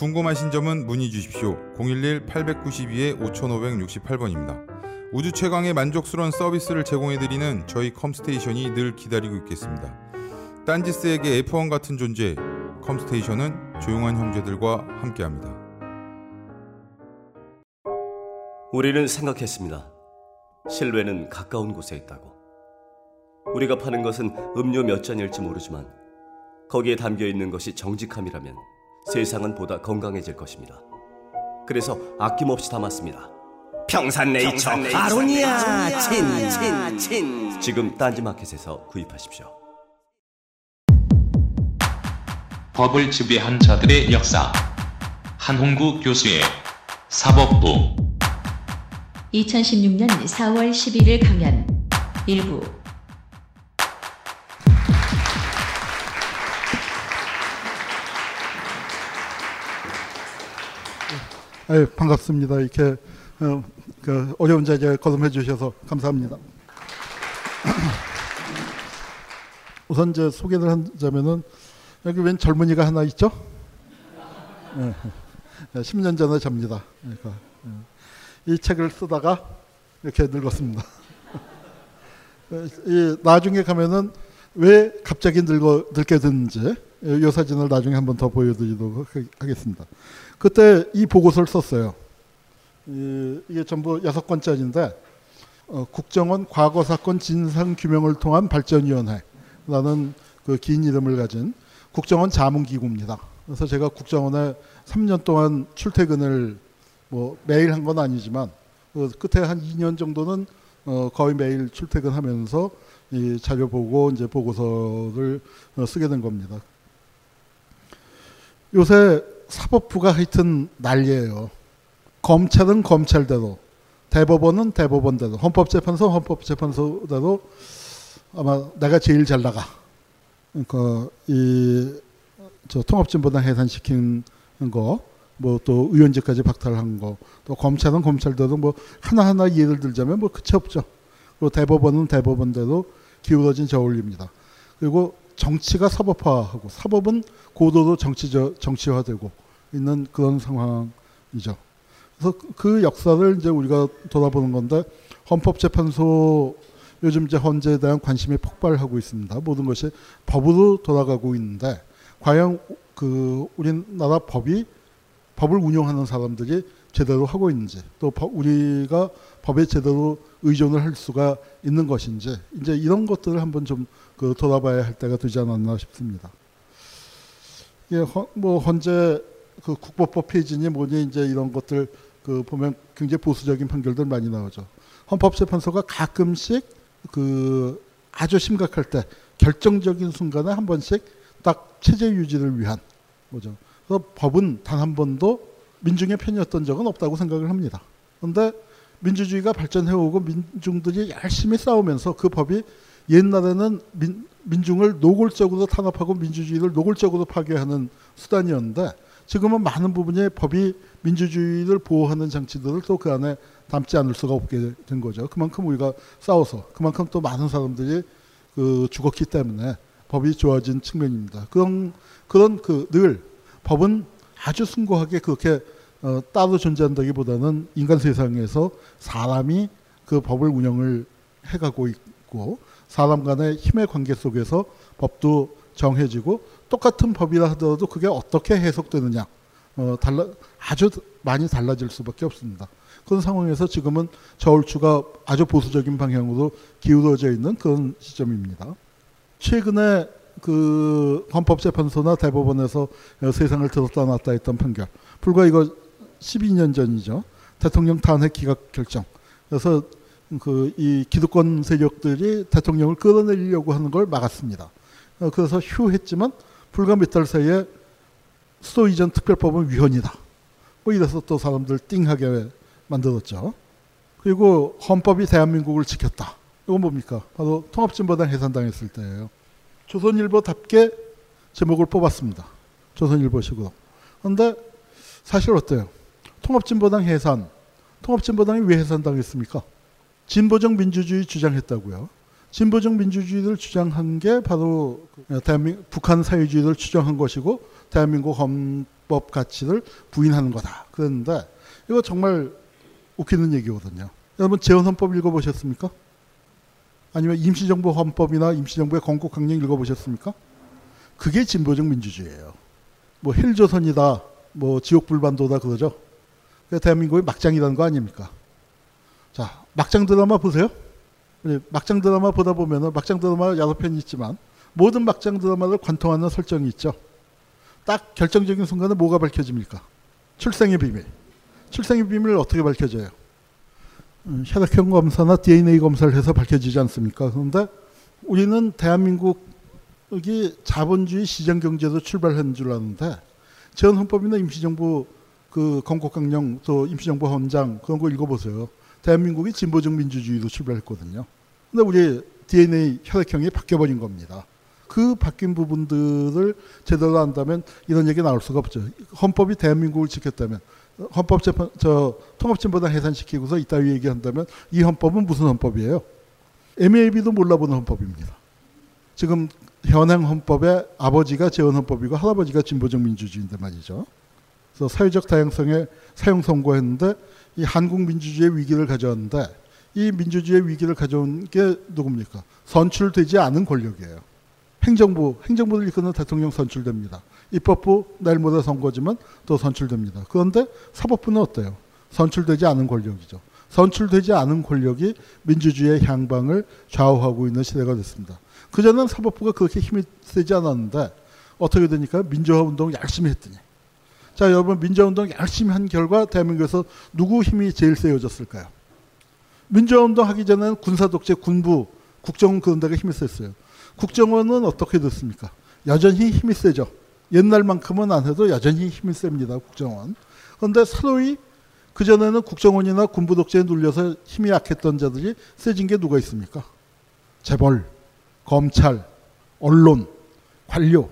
궁금하신 점은 문의 주십시오. 011-892-5568번입니다. 우주 최강의 만족스러운 서비스를 제공해드리는 저희 컴스테이션이 늘 기다리고 있겠습니다. 딴지스에게 F1 같은 존재, 컴스테이션은 조용한 형제들과 함께합니다. 우리는 생각했습니다. 실외는 가까운 곳에 있다고. 우리가 파는 것은 음료 몇 잔일지 모르지만 거기에 담겨 있는 것이 정직함이라면 세상은 보다 건강해질 것입니다. 그래서 아낌없이 담았습니다. 평산네이처, 아로니아 친친 친. 지금 딴지마켓에서 구입하십시오. 법을 지배한 자들의 역사. 한홍구 교수의 사법부. 2016년 4월 11일 강연. 일부 네, 반갑습니다. 이렇게 어, 그 어려운 자리에 거듭해 주셔서 감사합니다. 우선 이제 소개를 하자면은 여기 웬 젊은이가 하나 있죠? 네, 10년 전에 접니다. 그러니까 이 책을 쓰다가 이렇게 늙었습니다. 이 나중에 가면은 왜 갑자기 늙어 늙게 됐는지 이 사진을 나중에 한번 더 보여드리도록 하겠습니다. 그때 이 보고서를 썼어요. 이, 게 전부 여섯 권짜리인데 어, 국정원 과거 사건 진상 규명을 통한 발전위원회라는 그 긴 이름을 가진 국정원 자문기구입니다. 그래서 제가 국정원에 3년 동안 출퇴근을 뭐 매일 한 건 아니지만 그 끝에 한 2년 정도는 어, 거의 매일 출퇴근하면서 이 자료 보고 이제 보고서를 어, 쓰게 된 겁니다. 요새 사법부가 하여튼 난리예요. 검찰은 검찰대로, 대법원은 대법원대로, 헌법재판소 헌법재판소대로 아마 내가 제일 잘 나가. 그러니까 이저 통합진보당 해산시킨 거, 뭐 또 의원직까지 박탈한 거, 또 검찰은 검찰대로 뭐 하나하나 예를 들자면 뭐 끝이 없죠. 그리고 대법원은 대법원대로 기울어진 저울입니다. 그리고 정치가 사법화하고 사법은 고도로 정치저, 정치화되고 있는 그런 상황이죠. 그래서 그 역사를 이제 우리가 돌아보는 건데 헌법재판소 요즘 이제 헌재에 대한 관심이 폭발하고 있습니다. 모든 것이 법으로 돌아가고 있는데 과연 그 우리나라 법이 법을 운영하는 사람들이 제대로 하고 있는지 또 우리가 법에 제대로 의존을 할 수가 있는 것인지 이제 이런 것들을 한번 좀 그 돌아봐야 할 때가 되지 않았나 싶습니다. 예, 뭐 헌재 그 국법법 페이지니 뭐니 이제 이런 것들 그 보면 굉장히 보수적인 판결들 많이 나오죠. 헌법재판소가 가끔씩 그 아주 심각할 때 결정적인 순간에 한 번씩 딱 체제 유지를 위한 뭐죠. 그래서 법은 단 한 번도 민중의 편이었던 적은 없다고 생각을 합니다. 그런데 민주주의가 발전해오고 민중들이 열심히 싸우면서 그 법이 옛날에는 민, 민중을 노골적으로 탄압하고 민주주의를 노골적으로 파괴하는 수단이었는데 지금은 많은 부분의 법이 민주주의를 보호하는 장치들을 또 그 안에 담지 않을 수가 없게 된 거죠. 그만큼 우리가 싸워서 그만큼 또 많은 사람들이 그 죽었기 때문에 법이 좋아진 측면입니다. 그런 그런 그 늘 법은 아주 숭고하게 그렇게 어, 따로 존재한다기보다는 인간 세상에서 사람이 그 법을 운영을 해가고 있고 사람 간의 힘의 관계 속에서 법도 정해지고 똑같은 법이라 하더라도 그게 어떻게 해석되느냐 어, 달라 아주 많이 달라질 수밖에 없습니다. 그런 상황에서 지금은 저울추가 아주 보수적인 방향으로 기울어져 있는 그런 시점입니다. 최근에 그 헌법재판소나 대법원에서 세상을 들었다 놨다 했던 판결 불과 이거 12년 전이죠. 대통령 탄핵 기각 결정. 그래서 그 이 기득권 세력들이 대통령을 끌어내려고 하는 걸 막았습니다. 어, 그래서 휴 했지만 불과 몇 달 사이에 수도 이전 특별법은 위헌이다. 뭐 이래서 또 사람들 띵하게 만들었죠. 그리고 헌법이 대한민국을 지켰다. 이건 뭡니까? 바로 통합진보당 해산당했을 때예요. 조선일보답게 제목을 뽑았습니다. 조선일보식으로. 그런데 사실 어때요? 통합진보당 해산. 통합진보당이 왜 해산당했습니까? 진보적 민주주의 주장했다고요. 진보적 민주주의를 주장한 게 바로 대한민 북한 사회주의를 추정한 것이고 대한민국 헌법 가치를 부인하는 거다. 그런데 이거 정말 웃기는 얘기거든요. 여러분 재헌 헌법 읽어보셨습니까? 아니면 임시정부 헌법이나 임시정부의 건국강령 읽어보셨습니까? 그게 진보적 민주주의예요. 뭐 헬조선이다, 뭐 지옥불반도다 그러죠. 대한민국의 막장이라는 거 아닙니까? 자, 막장 드라마 보세요. 막장 드라마 보다 보면은 막장 드라마 여러 편 있지만 모든 막장 드라마를 관통하는 설정이 있죠. 딱 결정적인 순간에 뭐가 밝혀집니까? 출생의 비밀. 출생의 비밀을 어떻게 밝혀져요? 음, 혈액형 검사나 DNA 검사를 해서 밝혀지지 않습니까? 그런데 우리는 대한민국이 자본주의 시장 경제로 출발한 줄 아는데 재헌헌법이나 임시정부 그 건국강령 또 임시정부 헌장 그런 거 읽어보세요. 대한민국이 진보적 민주주의로 출발했거든요. 근데 우리 DNA 혈액형이 바뀌어버린 겁니다. 그 바뀐 부분들을 제대로 한다면 이런 얘기 나올 수가 없죠. 헌법이 대한민국을 지켰다면 헌법재판 저 통합진보당 해산시키고서 이따위 얘기한다면 이 헌법은 무슨 헌법이에요? MLB도 몰라보는 헌법입니다. 지금 현행 헌법의 아버지가 재헌 헌법이고 할아버지가 진보적 민주주의인데 말이죠. 그래서 사회적 다양성에 사용 선고했는데 이 한국 민주주의의 위기를 가져왔는데 이 민주주의의 위기를 가져온 게 누굽니까? 선출되지 않은 권력이에요. 행정부, 행정부를 이끄는 대통령 선출됩니다. 입법부 내일 모레 선거지만 또 선출됩니다. 그런데 사법부는 어때요? 선출되지 않은 권력이죠. 선출되지 않은 권력이 민주주의의 향방을 좌우하고 있는 시대가 됐습니다. 그전엔 사법부가 그렇게 힘이 세지 않았는데 어떻게 되니까 민주화 운동을 열심히 했더니 자 여러분 민주화 운동 열심히 한 결과 대한민국에서 누구 힘이 제일 세워졌을까요? 민주화 운동 하기 전에는 군사 독재 군부 국정원 그런 데가 힘이 셌어요. 국정원은 어떻게 됐습니까? 여전히 힘이 세죠. 옛날만큼은 안 해도 여전히 힘이 셉니다. 국정원. 그런데 서로이 그전에는 국정원이나 군부 독재에 눌려서 힘이 약했던 자들이 세진 게 누가 있습니까? 재벌, 검찰, 언론, 관료.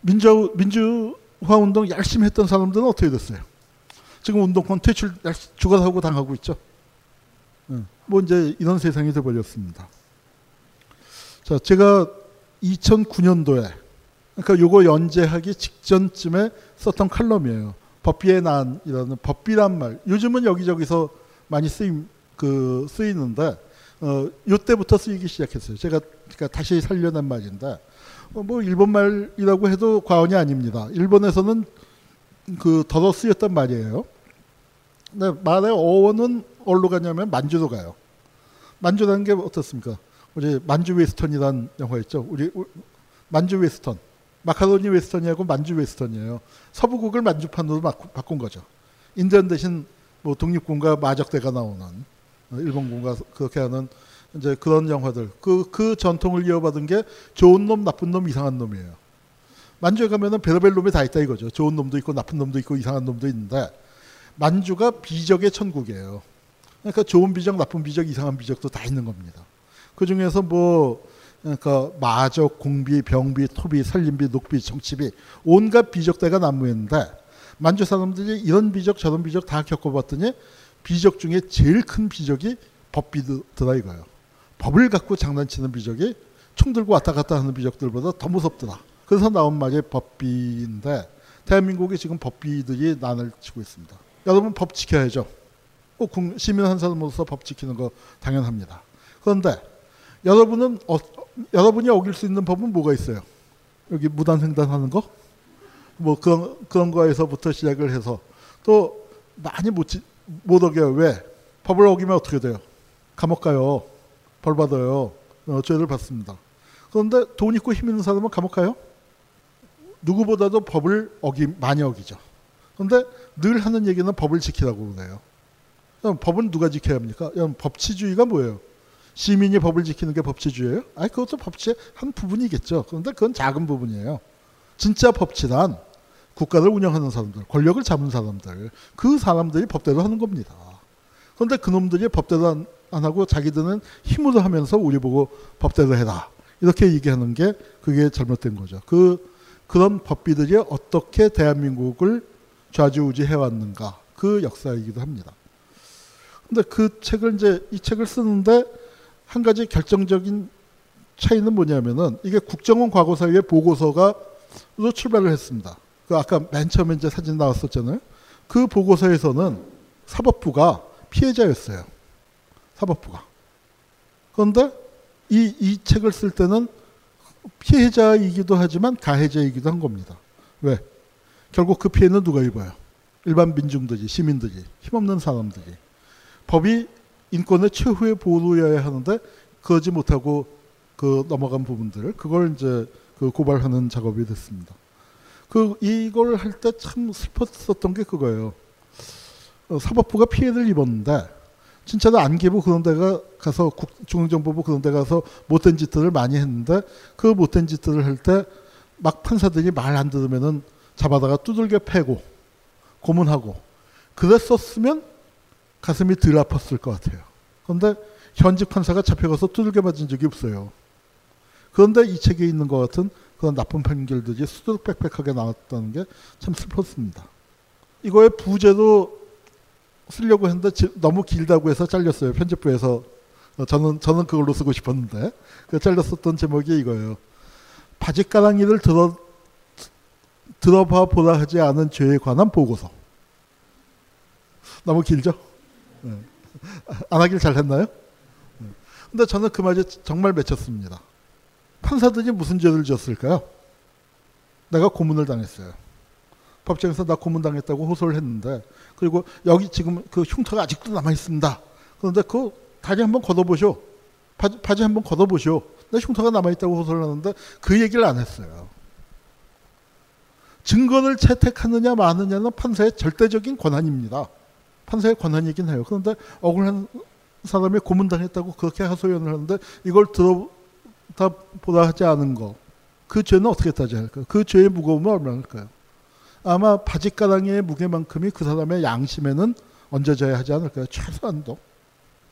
민주, 민주 화 운동 열심히 했던 사람들은 어떻게 됐어요? 지금 운동권 퇴출 죽어서 고 당하고 있죠. 뭐 이제 이런 세상이 돼버렸습니다. 자, 제가 2009년도에 그러니까 요거 연재하기 직전쯤에 썼던 칼럼이에요. 법비의 난이라는 법비란 말. 요즘은 여기저기서 많이 쓰임 그 쓰이는데 어 요때부터 쓰이기 시작했어요. 제가 그러니까 다시 살려낸 말인데 어, 뭐 일본 말이라고 해도 과언이 아닙니다. 일본에서는 그 더러 쓰였단 말이에요. 근데 말의 어원은 어디로 가냐면 만주로 가요. 만주라는 게 어떻습니까? 우리 만주 웨스턴이라는 영화 있죠. 우리 만주 웨스턴. 마카로니 웨스턴이하고 만주 웨스턴이에요. 서부극을 만주판으로 바꾼 거죠. 인디언 대신 뭐 독립군과 마적대가 나오는 어, 일본군과 그렇게 하는 이제 그런 영화들. 그, 그 전통을 이어받은 게 좋은 놈, 나쁜 놈, 이상한 놈이에요. 만주에 가면은 별의별 놈이 다 있다 이거죠. 좋은 놈도 있고 나쁜 놈도 있고 이상한 놈도 있는데 만주가 비적의 천국이에요. 그러니까 좋은 비적, 나쁜 비적, 이상한 비적도 다 있는 겁니다. 그 중에서 뭐 그러니까 마적, 공비, 병비, 토비, 살림비, 녹비, 정치비 온갖 비적대가 난무했는데 만주 사람들이 이런 비적 저런 비적 다 겪어봤더니 비적 중에 제일 큰 비적이 법비더라 이거예요. 법을 갖고 장난치는 비적이 총 들고 왔다 갔다 하는 비적들보다 더 무섭더라. 그래서 나온 말이 법비인데 대한민국이 지금 법비들이 난을 치고 있습니다. 여러분 법 지켜야죠. 꼭 시민 한 사람으로서 법 지키는 거 당연합니다. 그런데 여러분은 어, 여러분이 어길 수 있는 법은 뭐가 있어요? 여기 무단 횡단하는 거? 뭐 그런 그런 거에서부터 시작을 해서 또 많이 못, 못 어겨요. 왜? 법을 어기면 어떻게 돼요? 감옥 가요. 벌 받아요. 어, 죄를 받습니다. 그런데 돈 있고 힘 있는 사람은 감옥 가요? 누구보다도 법을 어기 많이 어기죠. 그런데 늘 하는 얘기는 법을 지키라고 그래요. 그럼 법은 누가 지켜야 합니까? 법치주의가 뭐예요? 시민이 법을 지키는 게 법치주의예요? 아니 그것도 법치의 한 부분이겠죠. 그런데 그건 작은 부분이에요. 진짜 법치란 국가를 운영하는 사람들, 권력을 잡은 사람들, 그 사람들이 법대로 하는 겁니다. 그런데 그놈들이 법대로 안, 안 하고 자기들은 힘으로 하면서 우리 보고 법대로 해라. 이렇게 얘기하는 게 그게 잘못된 거죠. 그 그런 법비들이 어떻게 대한민국을 좌지우지 해왔는가 그 역사이기도 합니다. 근데 그 책을 이제 이 책을 쓰는데 한 가지 결정적인 차이는 뭐냐면은 이게 국정원 과거사위의 보고서가 로 출발을 했습니다. 그 아까 맨 처음에 이제 사진 나왔었잖아요. 그 보고서에서는 사법부가 피해자였어요. 사법부가. 그런데 이, 이 책을 쓸 때는 피해자이기도 하지만 가해자이기도 한 겁니다. 왜? 결국 그 피해는 누가 입어요? 일반 민중들이, 시민들이, 힘없는 사람들이. 법이 인권의 최후의 보루여야 하는데 그러지 못하고 그 넘어간 부분들 그걸 이제 그 고발하는 작업이 됐습니다. 그 이걸 할 때 참 슬펐었던 게 그거예요. 어, 사법부가 피해를 입었는데 진짜로 안기부 그런 데가 가서 국, 중앙정보부 그런 데 가서 못된 짓들을 많이 했는데 그 못된 짓들을 할 때 막 판사들이 말 안 들으면은 잡아다가 두들겨 패고 고문하고 그랬었으면 가슴이 덜 아팠을 것 같아요. 그런데 현직 판사가 잡혀가서 두들겨 맞은 적이 없어요. 그런데 이 책에 있는 것 같은 그런 나쁜 판결들이 수두룩 빽빽하게 나왔다는 게 참 슬펐습니다. 이거의 부제도 쓰려고 했는데 너무 길다고 해서 잘렸어요. 편집부에서 어, 저는 저는 그걸로 쓰고 싶었는데 그 잘렸었던 제목이 이거예요. 바지가랑이를 들어 들어봐 보라 하지 않은 죄에 관한 보고서. 너무 길죠? 네. 안 하길 잘했나요? 네. 근데 저는 그 말이 정말 맺혔습니다. 판사들이 무슨 죄를 지었을까요? 내가 고문을 당했어요. 법정에서 나 고문당했다고 호소를 했는데 그리고 여기 지금 그 흉터가 아직도 남아 있습니다. 그런데 그 다리 한번 걷어보쇼. 바지, 바지 한번 걷어보쇼. 내 흉터가 남아 있다고 호소를 하는데 그 얘기를 안 했어요. 증거를 채택하느냐 마느냐는 판사의 절대적인 권한입니다. 판사의 권한이긴 해요. 그런데 억울한 사람이 고문당했다고 그렇게 하소연을 하는데 이걸 들어다 보다 하지 않은 거. 그 죄는 어떻게 따져야 할까요? 그 죄의 무거움은 얼마일까요? 아마 바지가랑이의 무게만큼이 그 사람의 양심에는 얹어져야 하지 않을까요? 최소한도.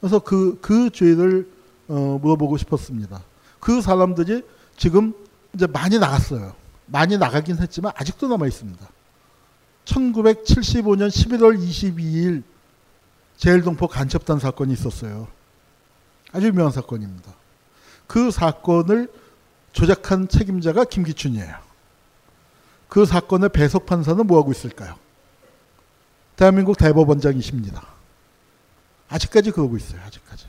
그래서 그, 그 죄를 어, 물어보고 싶었습니다. 그 사람들이 지금 이제 많이 나갔어요. 많이 나가긴 했지만 아직도 남아 있습니다. 1975년 11월 22일 제일동포 간첩단 사건이 있었어요. 아주 유명한 사건입니다. 그 사건을 조작한 책임자가 김기춘이에요. 그 사건의 배석 판사는 뭐하고 있을까요? 대한민국 대법원장이십니다. 아직까지 그러고 있어요. 아직까지.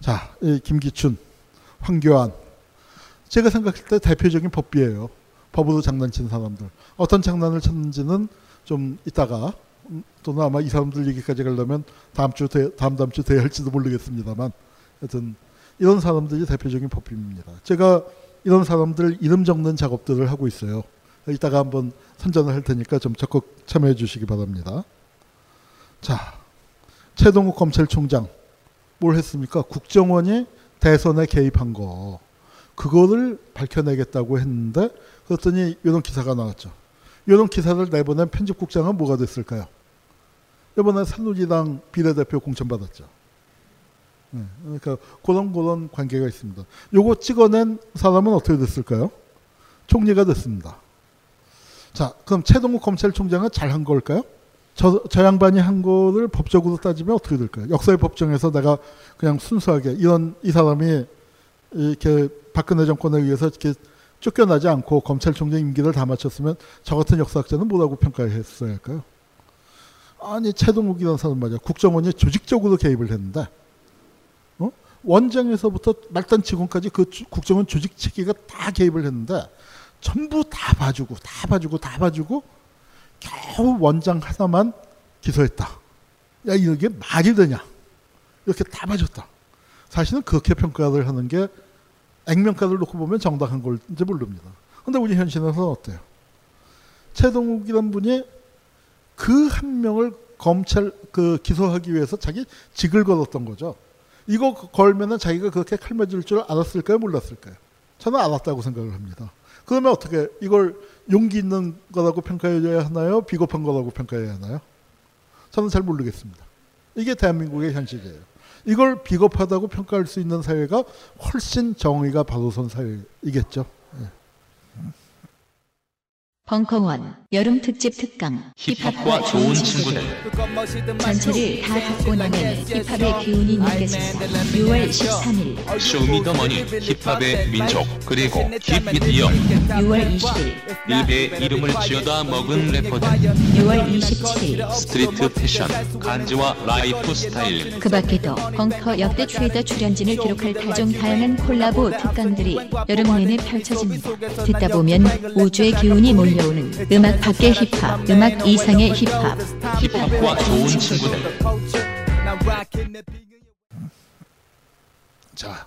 자, 김기춘, 황교안. 제가 생각할 때 대표적인 법비예요. 법으로 장난친 사람들. 어떤 장난을 쳤는지는 좀 이따가 또는 아마 이 사람들 얘기까지 가려면 다음 주 다음 다음 주 돼야 할지도 모르겠습니다만 하여튼 이런 사람들이 대표적인 법비입니다. 제가 이런 사람들 이름 적는 작업들을 하고 있어요. 이따가 한번 선전을 할 테니까 좀 적극 참여해 주시기 바랍니다. 자, 최동욱 검찰총장 뭘 했습니까? 국정원이 대선에 개입한 거 그거를 밝혀내겠다고 했는데 그랬더니 이런 기사가 나왔죠. 이런 기사를 내보낸 편집국장은 뭐가 됐을까요? 이번에 새누리당 비례대표 공천받았죠. 네, 그러니까 그런 그런 관계가 있습니다. 요거 찍어낸 사람은 어떻게 됐을까요? 총리가 됐습니다. 자, 그럼 최동욱 검찰총장은 잘한 걸까요? 저, 저 양반이 한 거를 법적으로 따지면 어떻게 될까요? 역사의 법정에서 내가 그냥 순수하게 이런 이 사람이 이렇게 박근혜 정권에 의해서 이렇게 쫓겨나지 않고 검찰총장 임기를 다 마쳤으면 저 같은 역사학자는 뭐라고 평가했어야 할까요? 아니 최동욱이라는 사람 말이야 국정원이 조직적으로 개입을 했는데 어? 원장에서부터 말단 직원까지 그 국정원 조직 체계가 다 개입을 했는데 전부 다 봐주고 다 봐주고 다 봐주고 겨우 원장 하나만 기소했다. 야 이게 말이 되냐? 이렇게 다 봐줬다. 사실은 그렇게 평가를 하는 게 액면가를 놓고 보면 정당한 걸지 모릅니다. 근데 우리 현실에서 어때요? 최동욱이란 분이 그 한 명을 검찰 그 기소하기 위해서 자기 직을 걸었던 거죠. 이거 걸면은 자기가 그렇게 칼 맞을 줄 알았을까요? 몰랐을까요? 저는 알았다고 생각을 합니다. 그러면 어떻게 이걸 용기 있는 거라고 평가해야 하나요? 비겁한 거라고 평가해야 하나요? 저는 잘 모르겠습니다. 이게 대한민국의 현실이에요. 이걸 비겁하다고 평가할 수 있는 사회가 훨씬 정의가 바로 선 사회이겠죠. 벙커원 여름 특집 특강 힙합과 좋은 친구들. 전체를 다 갖고 나면 힙합의 기운이 느껴진다. 6월 13일, 쇼미더머니 힙합의 민족 그리고 힙미디어. 6월 20일, 일베의 이름을 지어다 먹은 래퍼들. 6월 27일. 스트리트 패션 간지와 라이프 스타일. 그 밖에도 벙커 역대 최다 출연진을 기록할 다종 다양한 콜라보 특강들이 여름 내내 펼쳐집니다. 듣다 보면 우주의 기운이 몰려 오는 음악 밖의 힙합, 음악 이상의 힙합. 힙합과 좋은 친구들 자,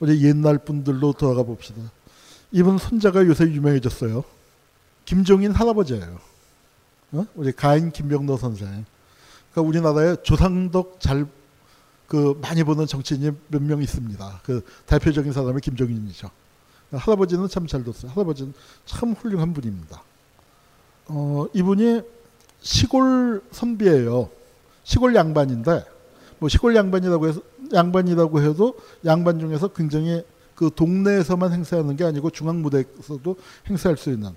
우리 옛날 분들로 돌아가 봅시다. 이분 손자가 요새 유명해졌어요. 김종인 할아버지예요. 어? 우리 가인 김병도 선생. 그러니까 우리나라에 조상덕 잘 그 많이 보는 정치인이 몇 명 있습니다. 그 대표적인 사람이 김종인이죠. 할아버지는 참 잘 뒀어요. 할아버지는 참 훌륭한 분입니다. 어, 이분이 시골 선비예요. 시골 양반인데 뭐 시골 양반이라고 해서 양반이라고 해도 양반 중에서 굉장히 그 동네에서만 행사하는 게 아니고 중앙 무대에서도 행사할 수 있는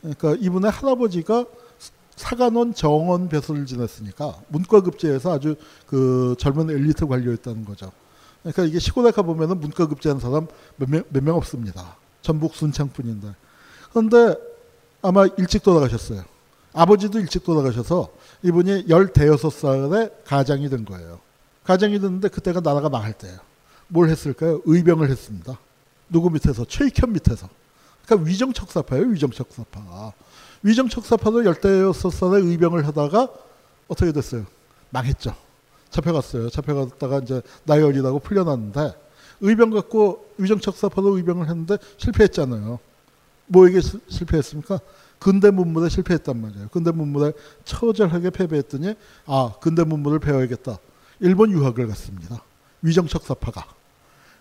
그러니까 이분의 할아버지가 사관원 정원 배수를 지냈으니까 문과급제에서 아주 그 젊은 엘리트 관료였다는 거죠. 그러니까 이게 시골에 가 보면은 문과 급제한 사람 몇명 몇 명 없습니다. 전북 순창뿐인데. 그런데 아마 일찍 돌아가셨어요. 아버지도 일찍 돌아가셔서 이분이 16살에 가장이 된 거예요. 가장이 됐는데 그때가 나라가 망할 때예요. 뭘 했을까요? 의병을 했습니다. 누구 밑에서? 최익현 밑에서. 그러니까 위정척사파예요. 위정척사파. 위정척사파도 16살에 의병을 하다가 어떻게 됐어요? 망했죠. 잡혀갔어요. 잡혀갔다가 이제 나이 어리다고 풀려났는데 의병 갖고 위정척 사파도 의병을 했는데 실패했잖아요. 뭐에게 시- 실패했습니까? 근대 문물에 실패했단 말이에요. 근대 문물에 처절하게 패배했더니 아 근대 문물을 배워야겠다. 일본 유학을 갔습니다. 위정척 사파가.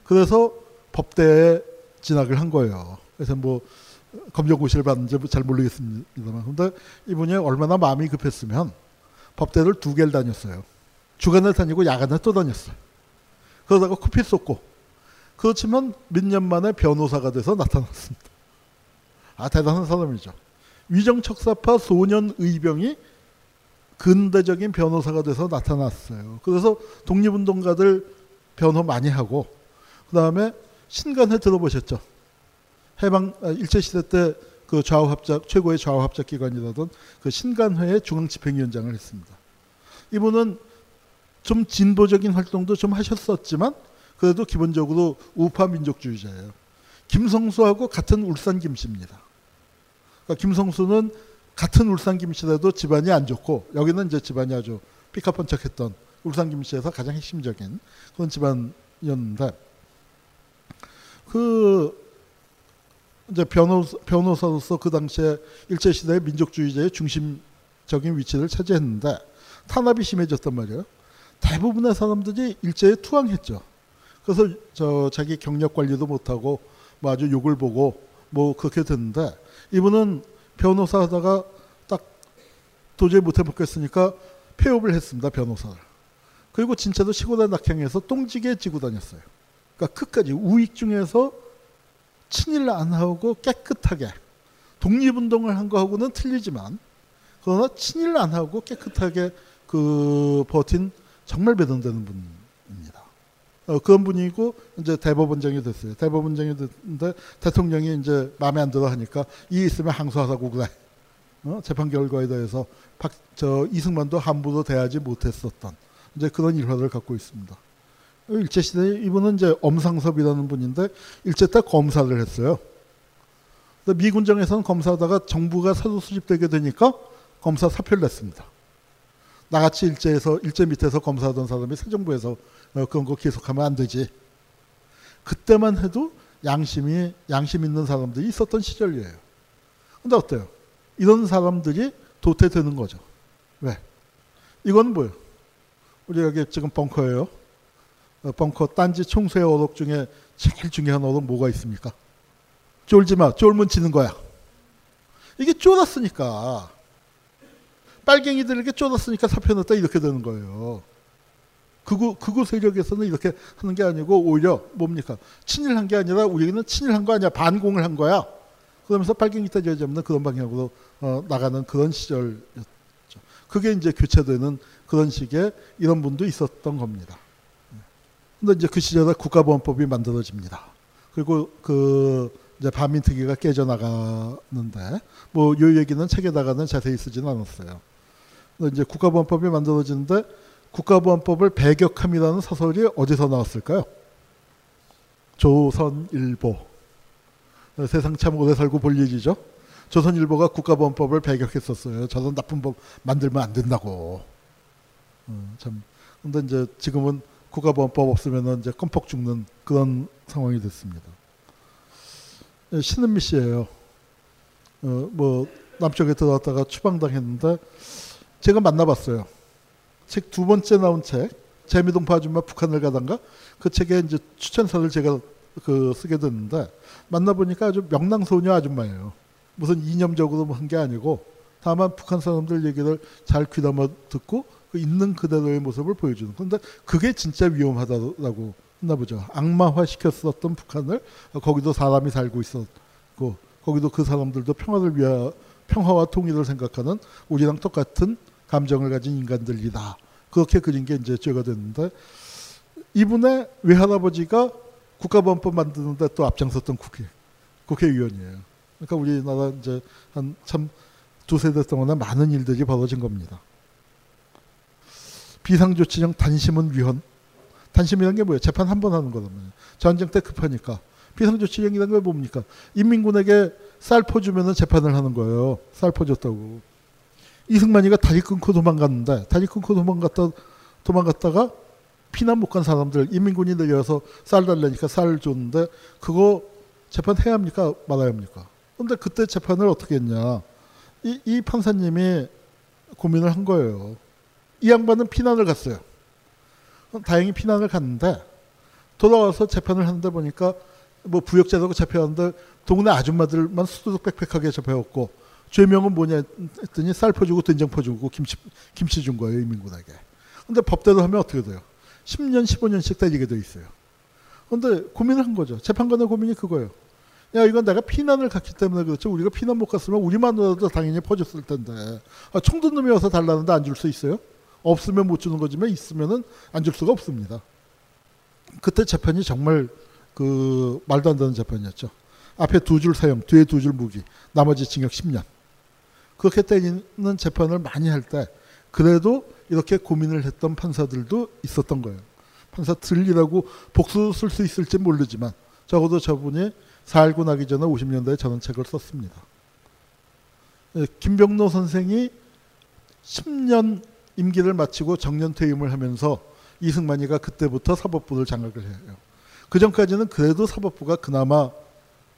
그래서 법대에 진학을 한 거예요. 그래서 뭐 검정고시를 받는지 잘 모르겠습니다만. 근데 이분이 얼마나 마음이 급했으면 법대를 두 개를 다녔어요. 주간에 다니고 야간에 또 다녔어요. 그러다가 코피 쏟고 그렇지만 몇 년 만에 변호사가 돼서 나타났습니다. 아 대단한 사람이죠. 위정척사파 소년 의병이 근대적인 변호사가 돼서 나타났어요. 그래서 독립운동가들 변호 많이 하고 그 다음에 신간회 들어보셨죠? 해방 아, 일제 시대 때 그 좌우합작 최고의 좌우합작 기관이라던 그 신간회의 중앙집행위원장을 했습니다. 이분은 좀 진보적인 활동도 좀 하셨었지만 그래도 기본적으로 우파 민족주의자예요. 김성수하고 같은 울산 김씨입니다. 그러니까 김성수는 같은 울산 김씨라도 집안이 안 좋고 여기는 이제 집안이 아주 삐까뻔쩍했던 울산 김씨에서 가장 핵심적인 그런 집안이었는데 그 이제 변호사, 변호사로서 그 당시에 일제 시대의 민족주의자의 중심적인 위치를 차지했는데 탄압이 심해졌단 말이에요. 대부분의 사람들이 일제에 투항했죠. 그래서 저 자기 경력 관리도 못하고 뭐 아주 욕을 보고 뭐 그렇게 됐는데 이분은 변호사 하다가 딱 도저히 못해 먹겠으니까 폐업을 했습니다 변호사를. 그리고 진짜로 시골의 낙향에서 똥지게 지고 다녔어요. 그러니까 끝까지 우익 중에서 친일 안 하고 깨끗하게 독립운동을 한 거하고는 틀리지만 그러나 친일 안 하고 깨끗하게 그 버틴 정말 배당되는 분입니다. 어, 그런 분이고 이제 대법원장이 됐어요. 대법원장이 됐는데 대통령이 이제 마음에 안 들어 하니까 이 있으면 항소하자고 그래. 어? 재판 결과에 대해서 박, 저 이승만도 함부로 대하지 못했었던 이제 그런 일화를 갖고 있습니다. 일제 시대 이분은 이제 엄상섭이라는 분인데 일제 때 검사를 했어요. 미군정에서는 검사하다가 정부가 새로 수집되게 되니까 검사 사표를 냈습니다. 나같이 일제에서 일제 밑에서 검사하던 사람이 새 정부에서 어, 그런 거 계속하면 안 되지. 그때만 해도 양심이 양심 있는 사람들이 있었던 시절이에요. 근데 어때요? 이런 사람들이 도태되는 거죠. 왜? 이건 뭐예요? 우리 여기 지금 벙커예요. 어, 벙커 딴지 총수의 어록 중에 제일 중요한 어록 뭐가 있습니까? 쫄지 마. 쫄면 지는 거야. 이게 쫄았으니까 빨갱이들에게 쫄았으니까 사표 냈다 이렇게 되는 거예요. 극우, 극우 세력에서는 이렇게 하는 게 아니고 오히려 뭡니까? 친일한 게 아니라 우리는 친일한 거 아니야. 반공을 한 거야. 그러면서 빨갱이 따지지 않는 그런 방향으로 어, 나가는 그런 시절이었죠. 그게 이제 교체되는 그런 식의 이런 분도 있었던 겁니다. 근데 이제 그 시절에 국가보안법이 만들어집니다. 그리고 그 이제 반민특위가 깨져나가는데 뭐 요 얘기는 책에다가는 자세히 쓰지는 않았어요. 근데 이제 국가보안법이 만들어지는데 국가보안법을 배격함이라는 사설이 어디서 나왔을까요? 조선일보. 세상 참 오래 살고 볼 일이죠. 조선일보가 국가보안법을 배격했었어요. 저런 나쁜 법 만들면 안 된다고. 어, 참. 근데 이제 지금은 국가보안법 없으면 이제 껌뻑 죽는 그런 상황이 됐습니다. 예, 신은미 씨예요. 어, 뭐 남쪽에 들어왔다가 추방당했는데 제가 만나봤어요. 책 두 번째 나온 책 재미동파 아줌마 북한을 가단가 그 책에 이제 추천서를 제가 그 쓰게 됐는데 만나보니까 아주 명랑소녀 아줌마예요. 무슨 이념적으로 한 게 아니고 다만 북한 사람들 얘기를 잘 귀담아 듣고 그 있는 그대로의 모습을 보여주는. 그런데 그게 진짜 위험하다고 했나 보죠. 악마화 시켰었던 북한을 거기도 사람이 살고 있었고 거기도 그 사람들도 평화를 위하 평화와 통일을 생각하는 우리랑 똑같은 감정을 가진 인간들이다. 그렇게 그린 게 이제 죄가 됐는데 이분의 외할아버지가 국가보안법 만드는데 또 앞장섰던 국회 국회의원이에요. 그러니까 우리나라 이제 한 참 두세 대 동안에 많은 일들이 벌어진 겁니다. 비상조치령 단심은 위헌. 단심이라는 게 뭐예요? 재판 한 번 하는 거라면 전쟁 때 급하니까 비상조치령이라는 게 뭡니까? 인민군에게 쌀 퍼주면은 재판을 하는 거예요. 쌀 퍼줬다고. 이승만이가 다리 끊고 도망갔는데 다리 끊고 도망갔다 도망갔다가 피난 못 간 사람들 인민군이 내려와서 쌀 달라니까 쌀 줬는데 그거 재판해야 합니까 말아야 합니까? 근데 그때 재판을 어떻게 했냐? 이, 이 판사님이 고민을 한 거예요. 이 양반은 피난을 갔어요. 다행히 피난을 갔는데 돌아와서 재판을 하는데 보니까 뭐 부역자라고 잡혀왔는데 동네 아줌마들만 수두룩 빽빽하게 잡혀왔고 죄명은 뭐냐 했더니 쌀 퍼주고 된장 퍼주고 김치 김치 준 거예요 이민군에게. 근데 법대로 하면 어떻게 돼요? 10년 15년씩 때리게 돼 있어요. 근데 고민을 한 거죠. 재판관의 고민이 그거예요. 야 이건 내가 피난을 갔기 때문에 그렇죠. 우리가 피난 못 갔으면 우리만으로도 당연히 퍼줬을 텐데 아, 총든 놈이 와서 달라는데 안 줄 수 있어요? 없으면 못 주는 거지만 있으면은 안 줄 수가 없습니다. 그때 재판이 정말 그 말도 안 되는 재판이었죠. 앞에 두 줄 사형, 뒤에 두 줄 무기, 나머지 징역 10년. 그렇게 때리는 재판을 많이 할 때 그래도 이렇게 고민을 했던 판사들도 있었던 거예요. 판사 들리라고 복수 쓸 수 있을지 모르지만 적어도 저분이 살고 나기 전에 50년대에 저는 책을 썼습니다. 예, 김병노 선생이 10년 임기를 마치고 정년 퇴임을 하면서 이승만이가 그때부터 사법부를 장악을 해요. 그 전까지는 그래도 사법부가 그나마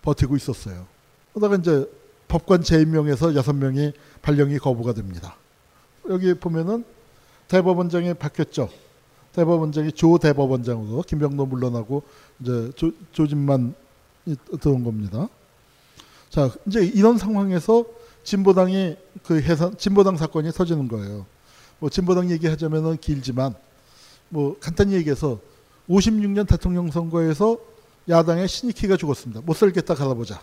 버티고 있었어요. 그러다가 이제 법관 재임명에서 여섯 명이 발령이 거부가 됩니다. 여기 보면은 대법원장이 바뀌었죠. 대법원장이 조 대법원장으로 김병노 물러나고 이제 조, 조진만 들어온 겁니다. 자, 이제 이런 상황에서 진보당이 그 해산 진보당 사건이 터지는 거예요. 뭐 진보당 얘기하자면은 길지만 뭐 간단히 얘기해서 56년 대통령 선거에서 야당의 신익희가 죽었습니다. 못 살겠다 갈아보자.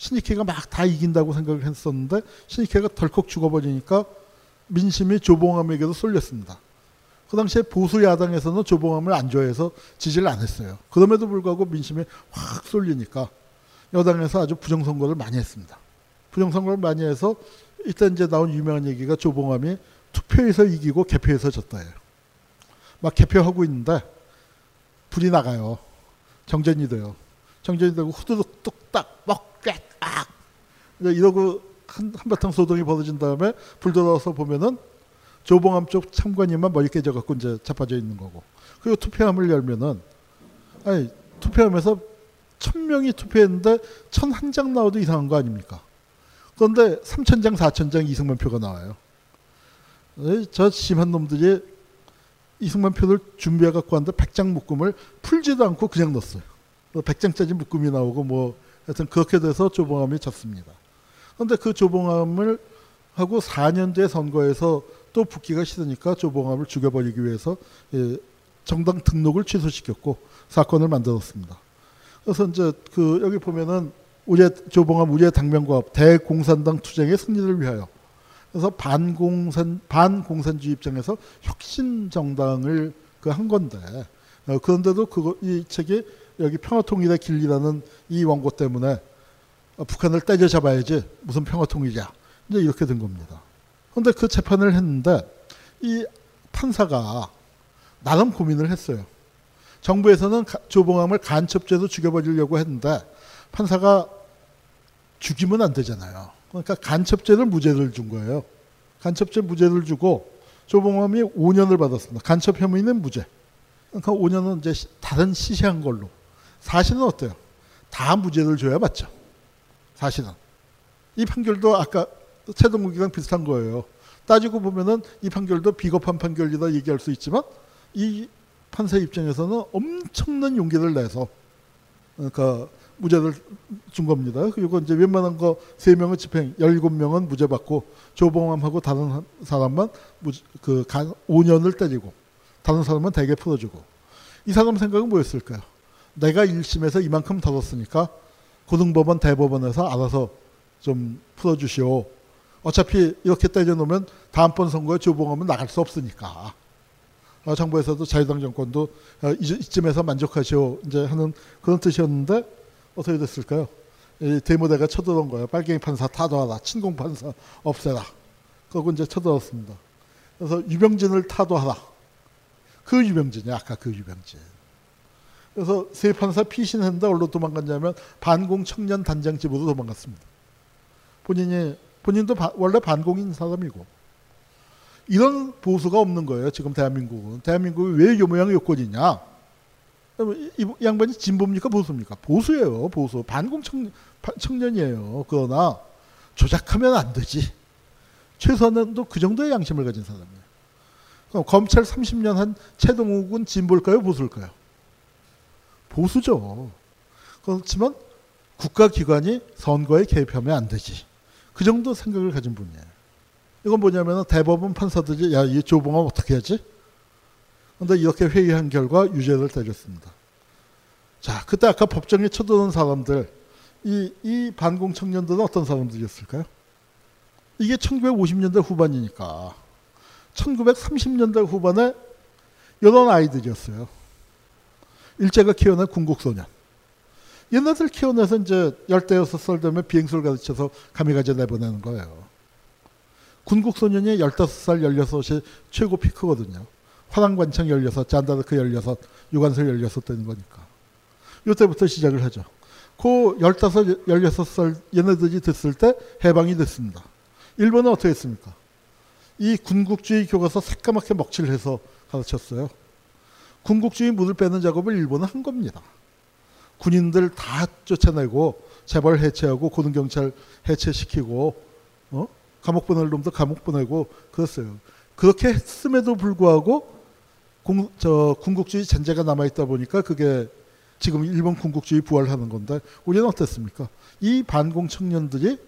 신익희가 막 다 이긴다고 생각을 했었는데 신익희가 덜컥 죽어버리니까 민심이 조봉암에게도 쏠렸습니다. 그 당시에 보수 야당에서는 조봉암을 안 좋아해서 지지를 안 했어요. 그럼에도 불구하고 민심이 확 쏠리니까 여당에서 아주 부정선거를 많이 했습니다. 부정선거를 많이 해서 이때 이제 나온 유명한 얘기가 조봉암이 투표에서 이기고 개표에서 졌다예요. 막 개표하고 있는데 불이 나가요. 정전이 돼요. 정전이 되고 후두둑 뚝딱 먹깨 악 이러고 한, 한바탕 소동이 벌어진 다음에 불 들어와서 보면은 조봉암 쪽 참관인만 머리 깨져갖고 이제 자빠져 있는 거고. 그리고 투표함을 열면은 아니 투표함에서 천 명이 투표했는데 천 한 장 나와도 이상한 거 아닙니까? 그런데 삼천 장, 사천 장 이승만 표가 나와요. 저 심한 놈들이 이승만 표를 준비해 갖고 왔는데 백장 묶음을 풀지도 않고 그냥 넣었어요. 백장짜리 묶음이 나오고 뭐 하여튼 그렇게 돼서 조봉암이 졌습니다. 그런데 그 조봉암을 하고 4년 뒤에 선거에서 또 붙기가 싫으니까 조봉암을 죽여버리기 위해서 예, 정당 등록을 취소시켰고 사건을 만들었습니다. 그래서 이제 그 여기 보면은 우리의 조봉암 우리의 당명과업 대공산당 투쟁의 승리를 위하여 그래서 반공산 반공산주의 입장에서 혁신 정당을 그 한 건데 어, 그런데도 그거 이 책이 여기 평화통일의 길이라는 이 원고 때문에 어, 북한을 때려잡아야지 무슨 평화통일이야 이제 이렇게 된 겁니다. 그런데 그 재판을 했는데 이 판사가 나름 고민을 했어요. 정부에서는 가- 조봉암을 간첩죄로 죽여버리려고 했는데 판사가 죽이면 안 되잖아요. 그러니까 간첩죄를 무죄를 준 거예요. 간첩죄 무죄를 주고 조봉암이 5년을 받았습니다. 간첩 혐의는 무죄. 그러니까 5년은 이제 시- 다른 시시한 걸로. 사실은 어때요? 다 무죄를 줘야 맞죠. 사실은. 이 판결도 아까 최동국이랑 비슷한 거예요. 따지고 보면은 이 판결도 비겁한 판결이다 얘기할 수 있지만 이 판사 입장에서는 엄청난 용기를 내서 그러니까 무죄를 준 겁니다. 그리고 이제 웬만한 거 세 명은 집행, 17명은 무죄 받고 조봉암하고 다른 한 사람만 무죄, 그 간, 5년을 때리고 다른 사람은 대개 풀어주고 이 사람 생각은 뭐였을까요? 내가 1심에서 이만큼 다뤘으니까 고등법원 대법원에서 알아서 좀 풀어주시오. 어차피 이렇게 때려놓으면 다음번 선거에 조봉하면 나갈 수 없으니까. 어, 정부에서도 자유당 정권도 어, 이, 이쯤에서 만족하시오. 이제 하는 그런 뜻이었는데 어떻게 됐을까요? 이 대모대가 쳐들어온 거예요. 빨갱이 판사 타도하라. 친공 판사 없애라. 그러고 이제 쳐들었습니다. 그래서 유병진을 타도하라. 그 유병진이 아까 그 유병진. 그래서 세 판사 피신했는데 어디로 도망갔냐면 반공 청년 단장 집으로 도망갔습니다. 본인이 본인도 바- 원래 반공인 사람이고 이런 보수가 없는 거예요. 지금 대한민국은 대한민국이 왜 요 모양 요건이냐? 이, 이 양반이 진보입니까 보수입니까? 보수예요. 보수 반공 청, 파- 청년이에요. 그러나 조작하면 안 되지. 최소한도 그 정도의 양심을 가진 사람이에요. 검찰 30년 한 최동욱은 진보일까요? 보수일까요? 보수죠. 그렇지만 국가기관이 선거에 개입하면 안 되지. 그 정도 생각을 가진 분이에요. 이건 뭐냐면 대법원 판사들이 야, 이 조봉암 어떻게 하지? 근데 이렇게 회의한 결과 유죄를 때렸습니다. 자, 그때 아까 법정에 쳐들어온 사람들, 이, 이 반공 청년들은 어떤 사람들이었을까요? 이게 1950년대 후반이니까 1930년대 후반에 이런 아이들이었어요. 일제가 키워낸 군국소년. 얘네들 키워내서 이제 열대여섯 살 되면 비행수를 가르쳐서 가미가제 내보내는 거예요. 군국소년이 열다섯 살 열여섯이 최고 피크거든요. 화랑관청 열여섯, 잔다르크 열여섯, 유관설 열여섯 되는 거니까. 요때부터 시작을 하죠. 그 열다섯, 열여섯 살 얘네들이 됐을 때 해방이 됐습니다. 일본은 어떻게 했습니까? 이 군국주의 교과서 새까맣게 먹칠을 해서 가르쳤어요. 군국주의 물을 빼는 작업을 일본은 한 겁니다. 군인들 다 쫓아내고 재벌 해체하고 고등경찰 해체시키고 어? 감옥 보낼 놈도 감옥 보내고 그랬어요. 그렇게 했음에도 불구하고 공, 저 군국주의 잔재가 남아 있다 보니까 그게 지금 일본 군국주의 부활하는 건데 우리는 어땠습니까? 이 반공 청년들이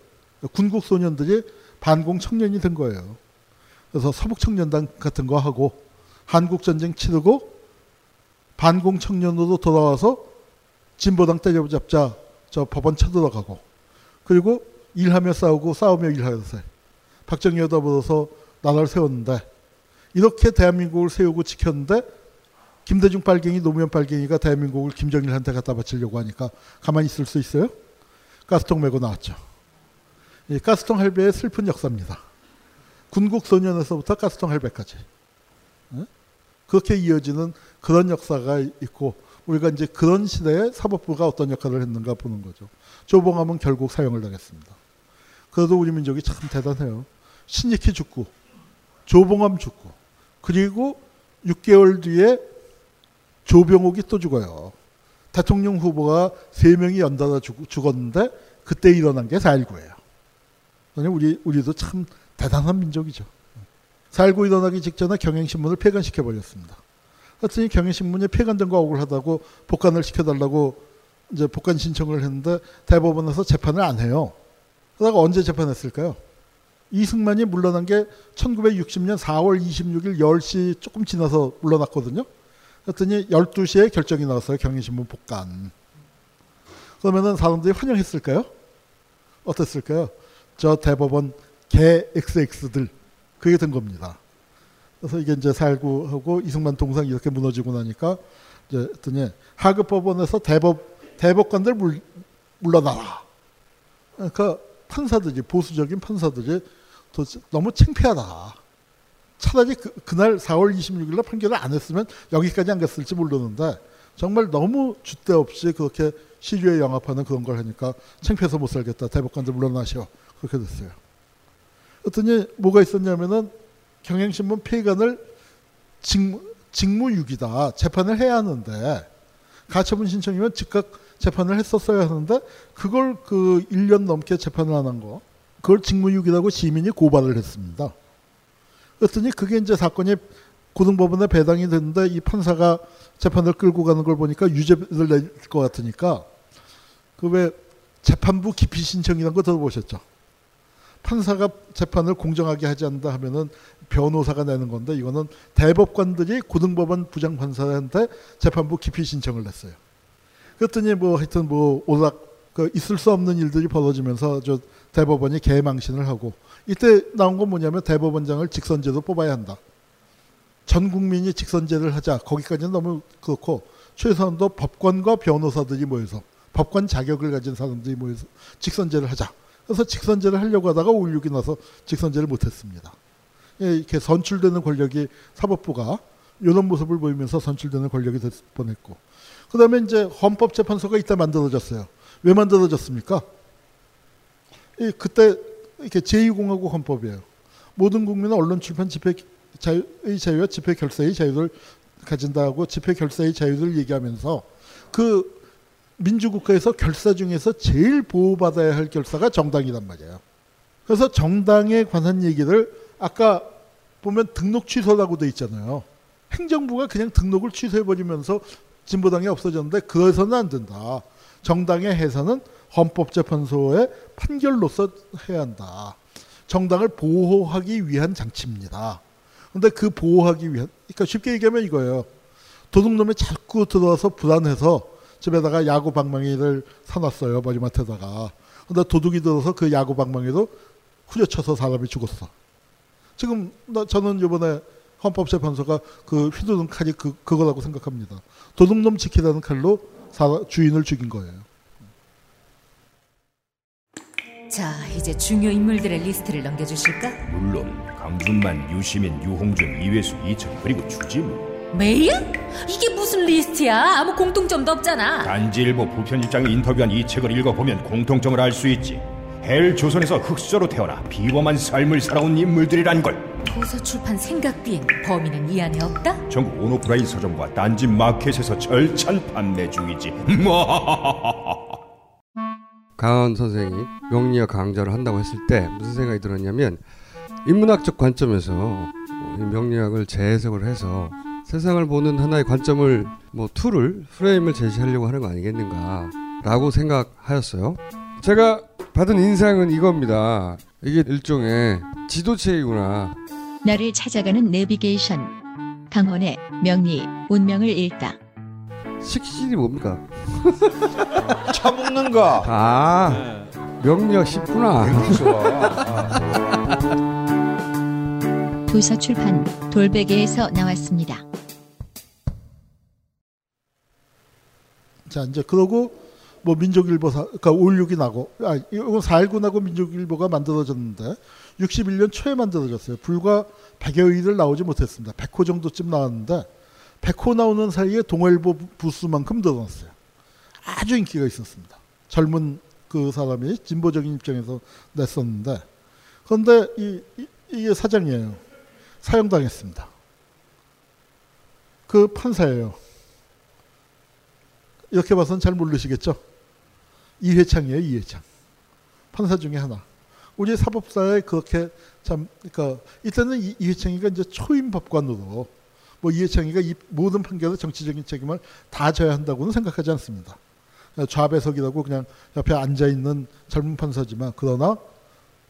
군국 소년들이 반공 청년이 된 거예요. 그래서 서북 청년단 같은 거 하고 한국 전쟁 치르고 반공 청년으로 돌아와서 진보당 때려잡자 저 법원 쳐들어가고 그리고 일하며 싸우고 싸우며 일하여서 박정희와 더불어서 나라를 세웠는데 이렇게 대한민국을 세우고 지켰는데 김대중 빨갱이 노무현 빨갱이가 대한민국을 김정일한테 갖다 바치려고 하니까 가만히 있을 수 있어요? 가스통 메고 나왔죠. 이 가스통 할배의 슬픈 역사입니다. 군국 소년에서부터 가스통 할배까지 예? 그렇게 이어지는 그런 역사가 있고 우리가 이제 그런 시대에 사법부가 어떤 역할을 했는가 보는 거죠. 조봉암은 결국 사형을 당했습니다. 그래도 우리 민족이 참 대단해요. 신익희 죽고 조봉암 죽고 그리고 6개월 뒤에 조병옥이 또 죽어요. 대통령 후보가 3명이 연달아 죽, 죽었는데 그때 일어난 게 4.19예요. 우리, 우리도 참 대단한 민족이죠. 4.19 일어나기 직전에 경향신문을 폐간시켜버렸습니다. 하여튼 경향신문이 폐간된 거 억울하다고 복간을 시켜달라고 이제 복권 신청을 했는데 대법원에서 재판을 안 해요. 그러다가 언제 재판했을까요? 이승만이 물러난 게 1960년 4월 26일 10시 조금 지나서 물러났거든요. 그랬더니 12시에 결정이 나왔어요. 경향신문 복간. 그러면은 사람들이 환영했을까요? 어땠을까요? 저 대법원 개 XX들 그게 된 겁니다. 그래서 이게 이제 살구하고 이승만 동상 이렇게 무너지고 나니까 이제 했더니 하급 법원에서 대법 대법관들 물, 물러나라. 그러니까 판사들이 보수적인 판사들이 너무 창피하다. 차라리 그, 그날 4월 26일 날 판결을 안 했으면 여기까지 안 갔을지 모르는데 정말 너무 줏대 없이 그렇게 시류에 영합하는 그런 걸 하니까 창피해서 못 살겠다. 대법관들 물러나시오. 그렇게 됐어요. 그랬더니 뭐가 있었냐면은 경향신문 폐간을 직무, 직무 유기다. 재판을 해야 하는데 가처분 신청이면 즉각 재판을 했었어야 하는데 그걸 그 1년 넘게 재판을 안 한 거. 그걸 직무유기라고 시민이 고발을 했습니다. 그랬더니 그게 이제 사건이 고등법원에 배당이 됐는데 이 판사가 재판을 끌고 가는 걸 보니까 유죄를 낼 것 같으니까 그 왜 재판부 기피 신청이라는 거 들어보셨죠? 판사가 재판을 공정하게 하지 않는다 하면은 변호사가 내는 건데 이거는 대법관들이 고등법원 부장판사한테 재판부 기피 신청을 냈어요. 그랬더니 뭐 하여튼 뭐 오락 그 있을 수 없는 일들이 벌어지면서 저 대법원이 개망신을 하고 이때 나온 건 뭐냐면 대법원장을 직선제로 뽑아야 한다. 전 국민이 직선제를 하자. 거기까지는 너무 그렇고 최소한도 법관과 변호사들이 모여서 법관 자격을 가진 사람들이 모여서 직선제를 하자. 그래서 직선제를 하려고 하다가 5.16이 나서 직선제를 못했습니다. 예, 이렇게 선출되는 권력이 사법부가 이런 모습을 보이면서 선출되는 권력이 될 뻔했고 그 다음에 이제 헌법재판소가 이때 만들어졌어요. 왜 만들어졌습니까? 그때 이렇게 제2공화국 헌법이에요. 모든 국민은 언론 출판 집회 자유의 자유와 집회 결사의 자유를 가진다고 집회 결사의 자유를 얘기하면서 그 민주국가에서 결사 중에서 제일 보호받아야 할 결사가 정당이란 말이에요. 그래서 정당에 관한 얘기를 아까 보면 등록 취소라고 돼 있잖아요. 행정부가 그냥 등록을 취소해버리면서 진보당이 없어졌는데 그래서는 안 된다. 정당의 해산은 헌법재판소의 판결로서 해야 한다. 정당을 보호하기 위한 장치입니다. 근데 그 보호하기 위한, 그러니까 쉽게 얘기하면 이거예요. 도둑놈이 자꾸 들어와서 불안해서 집에다가 야구 방망이를 사놨어요. 머리맡에다가. 근데 도둑이 들어서 그 야구 방망이도 후려쳐서 사람이 죽었어. 지금 저는 이번에 헌법재판소가 그 휘두른 칼이 그, 그거라고 생각합니다. 도둑놈 지키라는 칼로 주인을 죽인 거예요. 자, 이제 중요 인물들의 리스트를 넘겨주실까? 물론 강준만, 유시민, 유홍준, 이회수, 이철 그리고 주지무. 메일? 이게 무슨 리스트야? 아무 공통점도 없잖아. 딴지일보 부편집장이 인터뷰한 이 책을 읽어보면 공통점을 알 수 있지. 헬 조선에서 흙수저로 태어나 비범한 삶을 살아온 인물들이란 걸. 도서 출판 생각 비행 범인은 이 안에 없다? 전국 온오프라인 서점과 딴지 마켓에서 절찬 판매 중이지. 강헌 선생이 명리학 강좌를 한다고 했을 때 무슨 생각이 들었냐면 인문학적 관점에서 명리학을 재해석을 해서 세상을 보는 하나의 관점을 뭐 tool을 프레임을 제시하려고 하는 거 아니겠는가라고 생각하였어요. 제가 받은 인상은 이겁니다. 이게 일종의 지도책이구나. 나를 찾아가는 내비게이션. 강헌의 명리 운명을 읽다. 식신이 뭡니까? 처먹는 거. 아 네. 명리학 쉽구나. 도서 출판 돌베개에서 나왔습니다. 자 이제 그러고 뭐 민족일보 사, 그러니까 5.16이 나고 아 이건 4.19 나고 민족일보가 만들어졌는데 61년 초에 만들어졌어요. 불과 100여 일을 나오지 못했습니다. 100호 정도쯤 나왔는데 100호 나오는 사이에 동아일보 부수만큼 늘어났어요. 아주 인기가 있었습니다. 젊은 그 사람이 진보적인 입장에서 냈었는데 그런데 이, 이, 이게 사장이에요. 사형당했습니다. 그 판사예요. 이렇게 봐서는 잘 모르시겠죠? 이회창이에요, 이회창. 판사 중에 하나. 우리 사법사에 그렇게 참, 그러니까 이때는 이, 이회창이가 이제 초임 법관으로 뭐 이회창이가 이 모든 판결의 정치적인 책임을 다 져야 한다고는 생각하지 않습니다. 좌배석이라고 그냥 옆에 앉아 있는 젊은 판사지만 그러나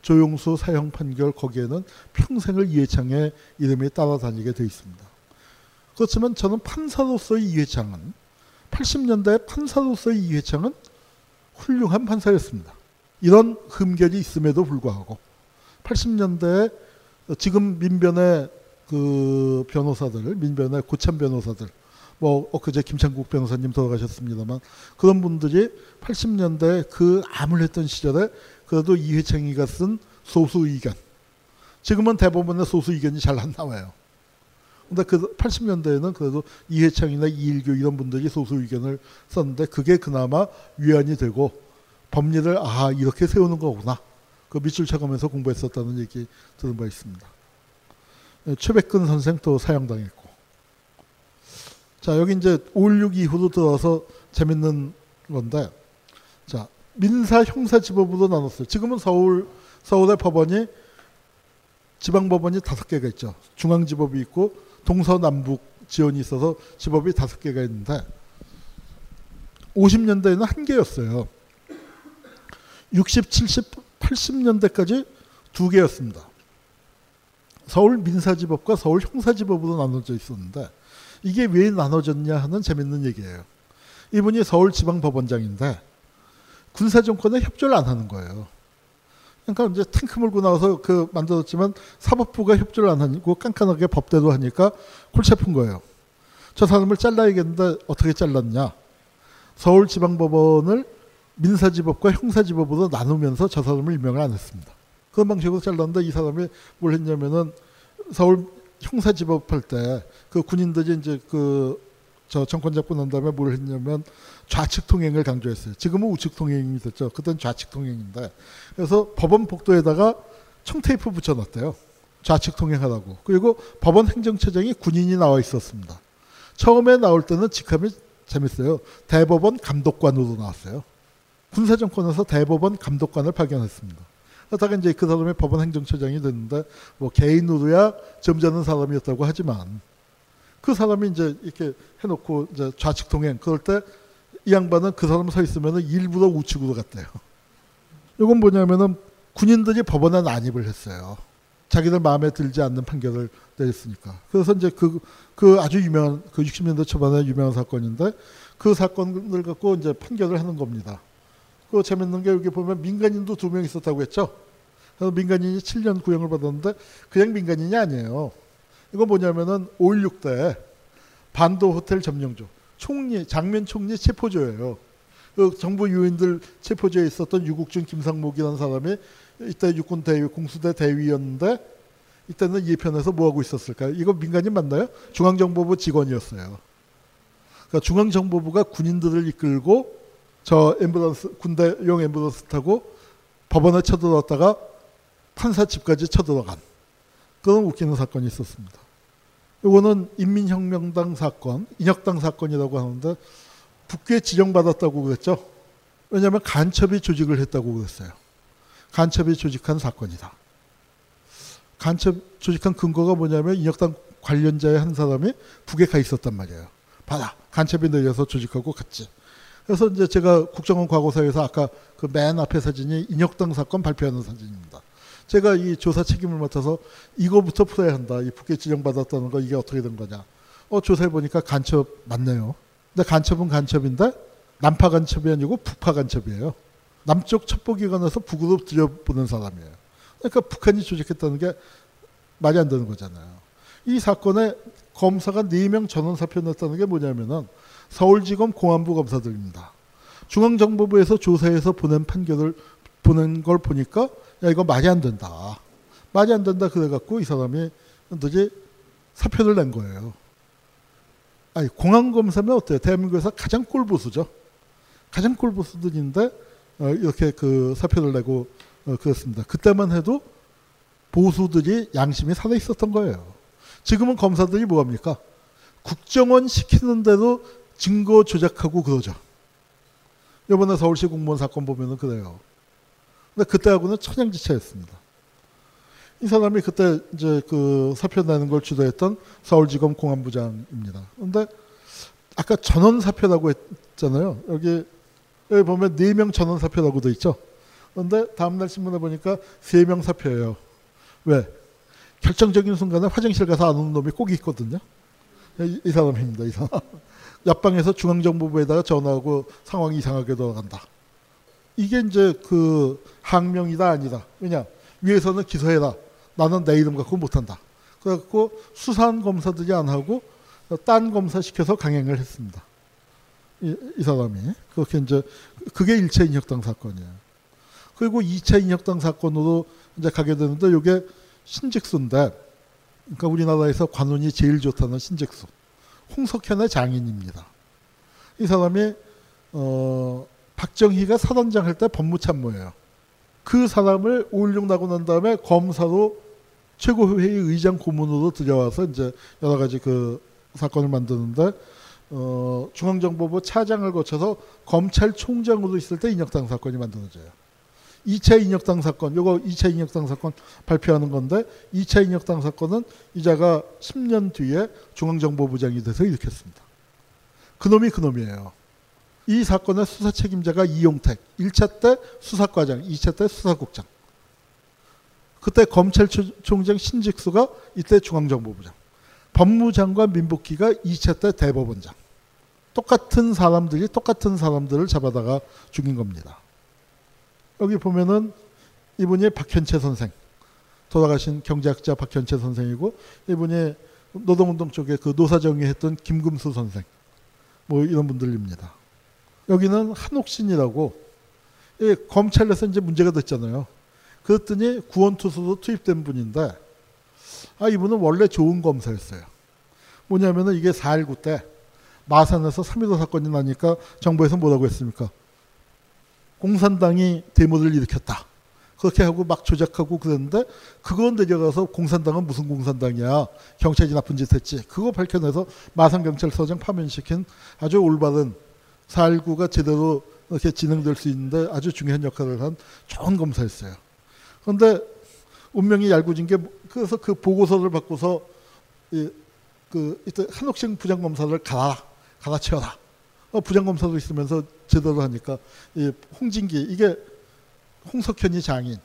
조용수 사형 판결 거기에는 평생을 이해창의 이름이 따라다니게 돼 있습니다. 그렇지만 저는 판사로서의 이해창은 80년대 판사로서의 이해창은 훌륭한 판사였습니다. 이런 흠결이 있음에도 불구하고 80년대에 지금 민변의 그 변호사들, 민변의 고참 변호사들, 뭐 엊그제 김창국 변호사님 돌아가셨습니다만 그런 분들이 80년대 그 암울했던 시절에 그래도 이회창이가 쓴 소수 의견. 지금은 대법원의 소수 의견이 잘 안 나와요. 근데 그 80년대에는 그래도 이해창이나 이일교 이런 분들이 소수 의견을 썼는데 그게 그나마 위안이 되고 법리를 아 이렇게 세우는 거구나. 그 밑줄 쳐가면서 공부했었다는 얘기 들은 바 있습니다. 예, 최백근 선생 또 사형당했고. 자 여기 이제 5.16 이후로 들어서 재밌는 건데 자 민사 형사 지법으로 나눴어요. 지금은 서울 서울의 법원이 지방법원이 다섯 개가 있죠. 중앙지법이 있고 동서남북 지원이 있어서 지법이 다섯 개가 있는데 50년대에는 한 개였어요. 60, 70, 80년대까지 두 개였습니다. 서울 민사지법과 서울 형사지법으로 나눠져 있었는데 이게 왜 나눠졌냐 하는 재밌는 얘기예요. 이분이 서울지방법원장인데 군사정권에 협조를 안 하는 거예요. 그러니까 이제 탱크 몰고 나와서 그 만들었지만 사법부가 협조를 안 하고 깐깐하게 법대로 하니까 골치 아픈 거예요. 저 사람을 잘라야겠는데 어떻게 잘랐냐. 서울지방법원을 민사지법과 형사지법으로 나누면서 저 사람을 임명을 안 했습니다. 그런 방식으로 잘랐는데 이 사람이 뭘 했냐면은 서울 형사지법 할 때 그 군인들이 이제 그 저 정권 잡고 난 다음에 뭘 했냐면 좌측 통행을 강조했어요. 지금은 우측 통행이 됐죠. 그땐 좌측 통행인데 그래서 법원 복도에다가 청테이프 붙여놨대요. 좌측 통행하라고. 그리고 법원 행정처장이 군인이 나와 있었습니다. 처음에 나올 때는 직함이 재밌어요. 대법원 감독관으로 나왔어요. 군사정권에서 대법원 감독관을 파견했습니다. 그러다가 이제 그 사람이 법원 행정처장이 됐는데 뭐 개인으로야 점잖은 사람이었다고 하지만 그 사람이 이제 이렇게 해놓고 이제 좌측 통행 그럴 때 이 양반은 그 사람 서 있으면은 일부러 우측으로 갔대요. 이건 뭐냐면은 군인들이 법원에 난입을 했어요. 자기들 마음에 들지 않는 판결을 내렸으니까. 그래서 이제 그, 그 아주 유명한, 그 60년대 초반에 유명한 사건인데 그 사건을 갖고 이제 판결을 하는 겁니다. 그 재밌는 게 여기 보면 민간인도 두 명 있었다고 했죠. 그래서 민간인이 7년 구형을 받았는데 그냥 민간인이 아니에요. 이건 뭐냐면은 5.16때 반도 호텔 점령조. 총리, 장면 총리 체포조예요. 그 정부 유인들 체포조에 있었던 유국준 김상목이라는 사람이 이때 육군 대위, 공수대 대위였는데 이때는 예편에서 뭐 하고 있었을까요? 이거 민간인 맞나요? 중앙정보부 직원이었어요. 그러니까 중앙정보부가 군인들을 이끌고 저 엠브런스 군대용 엠브런스 타고 법원에 쳐들어왔다가 판사 집까지 쳐들어간 그런 웃기는 사건이 있었습니다. 이거는 인민혁명당 사건, 인혁당 사건이라고 하는데 북괴 지정받았다고 그랬죠. 왜냐하면 간첩이 조직을 했다고 그랬어요. 간첩이 조직한 사건이다. 간첩 조직한 근거가 뭐냐면 인혁당 관련자의 한 사람이 북에 가 있었단 말이에요. 봐라. 간첩이 내려서 조직하고 갔지. 그래서 이제 제가 국정원 과거사에서 아까 그 맨 앞에 사진이 인혁당 사건 발표하는 사진입니다. 제가 이 조사 책임을 맡아서 이거부터 풀어야 한다. 이 북에 지정받았다는 거 이게 어떻게 된 거냐. 어, 조사해 보니까 간첩 맞네요. 근데 간첩은 간첩인데 남파 간첩이 아니고 북파 간첩이에요. 남쪽 첩보기관에서 북으로 들여보는 사람이에요. 그러니까 북한이 조직했다는 게 말이 안 되는 거잖아요. 이 사건에 검사가 4명 전원 사표 냈다는 게 뭐냐면은 서울지검 공안부 검사들입니다. 중앙정보부에서 조사해서 보낸 판결을 보낸 걸 보니까 야 이거 말이 안 된다. 말이 안 된다 그래갖고 이 사람이 도저히 사표를 낸 거예요. 아니 공안검사면 어때요? 대한민국에서 가장 꼴보수죠. 가장 꼴보수들인데 어, 이렇게 그 사표를 내고 어, 그랬습니다. 그때만 해도 보수들이 양심이 살아 있었던 거예요. 지금은 검사들이 뭐합니까? 국정원 시키는 대로 증거 조작하고 그러죠. 이번에 서울시 공무원 사건 보면은 그래요. 근데 그때하고는 천양지차였습니다. 이 사람이 그때 이제 그 사표 내는 걸 주도했던 서울지검 공안부장입니다. 근데 아까 전원 사표라고 했잖아요. 여기 여기 보면 네명 전원 사표라고 돼 있죠. 그런데 다음날 신문에 보니까 세명 사표예요. 왜? 결정적인 순간에 화장실 가서 안 오는 놈이 꼭 있거든요. 이, 이 사람입니다. 이 사람. 옆방에서 중앙정보부에다가 전화하고 상황이 이상하게 돌아간다. 이게 이제 그 항명이다 아니다. 왜냐 위에서는 기소해라. 나는 내 이름 갖고 못한다. 그래갖고 수사한 검사들이 안 하고 딴 검사 시켜서 강행을 했습니다. 이, 이 사람이 그렇게 이제 그게 1차 인혁당 사건이에요. 그리고 2차 인혁당 사건으로 이제 가게 되는데 이게 신직수인데 그러니까 우리나라에서 관운이 제일 좋다는 신직수 홍석현의 장인입니다. 이 사람이 어, 박정희가 사단장 할 때 법무참모예요. 그 사람을 5.16 나고 난 다음에 검사로 최고회의 의장 고문으로 들여와서 이제 여러 가지 그 사건을 만드는데 어, 중앙정보부 차장을 거쳐서 검찰총장으로 있을 때 인혁당 사건이 만들어져요. 2차 인혁당 사건, 요거 2차 인혁당 사건 발표하는 건데 2차 인혁당 사건은 이자가 10년 뒤에 중앙정보부장이 돼서 일으켰습니다. 그놈이 그놈이에요. 이 사건의 수사 책임자가 이용택, 1차 때 수사과장, 2차 때 수사국장. 그때 검찰총장 신직수가 이때 중앙정보부장. 법무장관 민복기가 2차 때 대법원장. 똑같은 사람들이 똑같은 사람들을 잡아다가 죽인 겁니다. 여기 보면은 이분이 박현채 선생, 돌아가신 경제학자 박현채 선생이고 이분이 노동운동 쪽에 그 노사정의 했던 김금수 선생, 뭐 이런 분들입니다. 여기는 한옥신이라고 예, 검찰에서 이제 문제가 됐잖아요. 그랬더니 구원투수로 투입된 분인데 아 이분은 원래 좋은 검사였어요. 뭐냐면은 이게 4.19 때 마산에서 3.15 사건이 나니까 정부에서 뭐라고 했습니까? 공산당이 데모를 일으켰다. 그렇게 하고 막 조작하고 그랬는데 그건 내려가서 공산당은 무슨 공산당이야. 경찰이 나쁜 짓 했지. 그거 밝혀내서 마산경찰서장 파면시킨 아주 올바른 4.19가 제대로 이렇게 진행될 수 있는데 아주 중요한 역할을 한 좋은 검사였어요. 그런데 운명이 얄궂은 게 그래서 그 보고서를 받고서 이, 그 이때 한옥생 부장검사를 가라 갈아치워라. 어, 부장검사도 있으면서 제대로 하니까 이 홍진기 이게 홍석현이 장인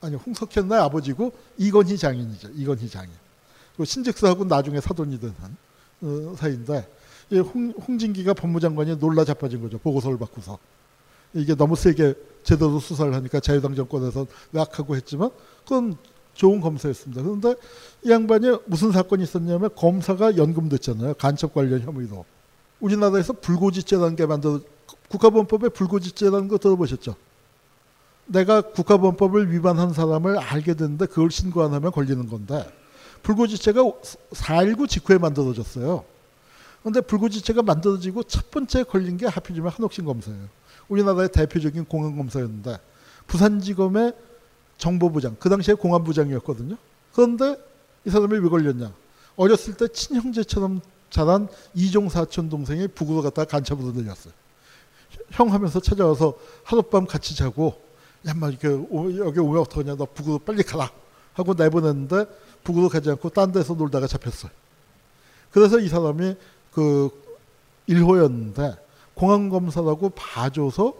아니 홍석현 의 아버지고 이건희 장인이죠. 이건희 장인. 그 신직수하고 나중에 사돈이 된 한, 어, 사이인데 홍, 홍진기가 법무장관이 놀라 자빠진 거죠. 보고서를 받고서. 이게 너무 세게 제대로 수사를 하니까 자유당 정권에서 의학하고 했지만 그건 좋은 검사였습니다. 그런데 이 양반이 무슨 사건이 있었냐면 검사가 연금됐잖아요. 간첩 관련 혐의로. 우리나라에서 불고지죄라는 게 만들어 국가본법에 불고지죄라는 거 들어보셨죠? 내가 국가본법을 위반한 사람을 알게 됐는데 그걸 신고 안 하면 걸리는 건데 불고지죄가 4.19 직후에 만들어졌어요. 그런데 불고지죄가 만들어지고 첫 번째 걸린 게 하필이면 한옥신 검사예요. 우리나라의 대표적인 공안 검사였는데 부산지검의 정보부장, 그 당시에 공안부장이었거든요. 그런데 이 사람이 왜 걸렸냐? 어렸을 때 친형제처럼 자란 이종 사촌 동생이 북으로 갔다가 간첩으로 들렸어요. 형 하면서 찾아와서 하룻밤 같이 자고 야마 이렇게 여기 오면 어떡하냐 너 북으로 빨리 가라 하고 내보냈는데 북으로 가지 않고 딴 데서 놀다가 잡혔어요. 그래서 이 사람이 그 1호였는데 공안 검사라고 봐줘서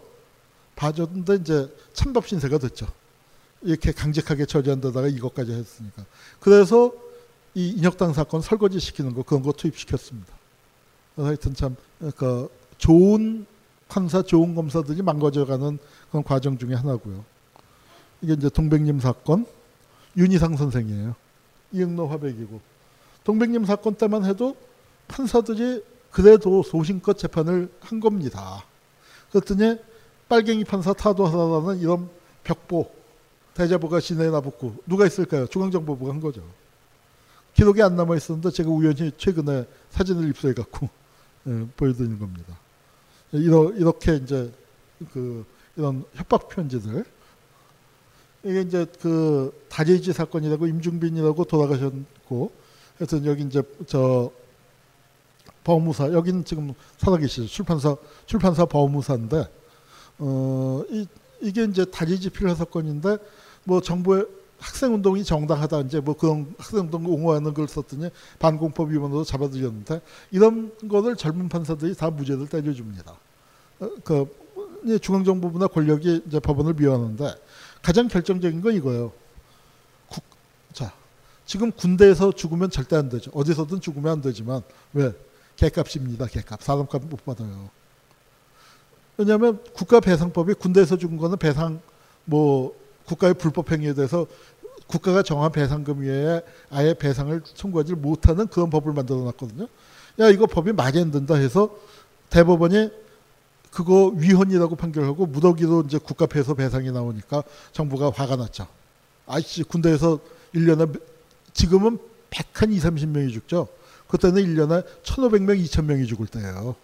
봐줬는데 이제 찬밥 신세가 됐죠. 이렇게 강직하게 처리한 데다가 이것까지 했으니까. 그래서 이 인혁당 사건 설거지 시키는 거 그런 거 투입시켰습니다. 하여튼 참 그러니까 좋은 판사, 좋은 검사들이 망가져가는 그런 과정 중에 하나고요. 이게 이제 동백님 사건 윤희상 선생이에요. 이응노 화백이고 동백님 사건 때만 해도 판사들이 그래도 소신껏 재판을 한 겁니다. 그랬더니 빨갱이 판사 타도하라는 이런 벽보 대자보가 시내에 나붙고 누가 있을까요? 중앙정보부가 한 거죠. 기록이 안 남아 있었는데 제가 우연히 최근에 사진을 입수해 갖고 예, 보여드리는 겁니다. 이러, 이렇게 이제 그 이런 협박 편지들 이게 이제 그 다재지 사건이라고 임중빈이라고 돌아가셨고 하여튼 여기 이제 저 법무사 여기는 지금 살아계시죠 출판사 출판사 법무사인데 어 이, 이게 이제 다재지 필요 사건인데 뭐 정부의 학생 운동이 정당하다 이제 뭐 그런 학생 운동 옹호하는 걸 썼더니 반공법 위반으로 잡아들였는데 이런 거를 젊은 판사들이 다 무죄를 때려줍니다. 어, 그 중앙정부부나 권력이 이제 법원을 미워하는데 가장 결정적인 건 이거예요. 국, 자, 지금 군대에서 죽으면 절대 안 되죠. 어디서든 죽으면 안 되지만 왜? 개값입니다. 개값. 사람값 못 받아요. 왜냐하면 국가배상법이 군대에서 죽은 거는 배상 뭐 국가의 불법 행위에 대해서 국가가 정한 배상금 외에 아예 배상을 청구하지 못하는 그런 법을 만들어 놨거든요. 야 이거 법이 말이 안 된다 해서 대법원이 그거 위헌이라고 판결하고 무더기로 이제 국가폐소 배상이 나오니까 정부가 화가 났죠. 아이씨 군대에서 1년에 지금은 100한 2, 30명이 죽죠. 그때는 1년에 1,500명, 2,000명이 죽을 때예요.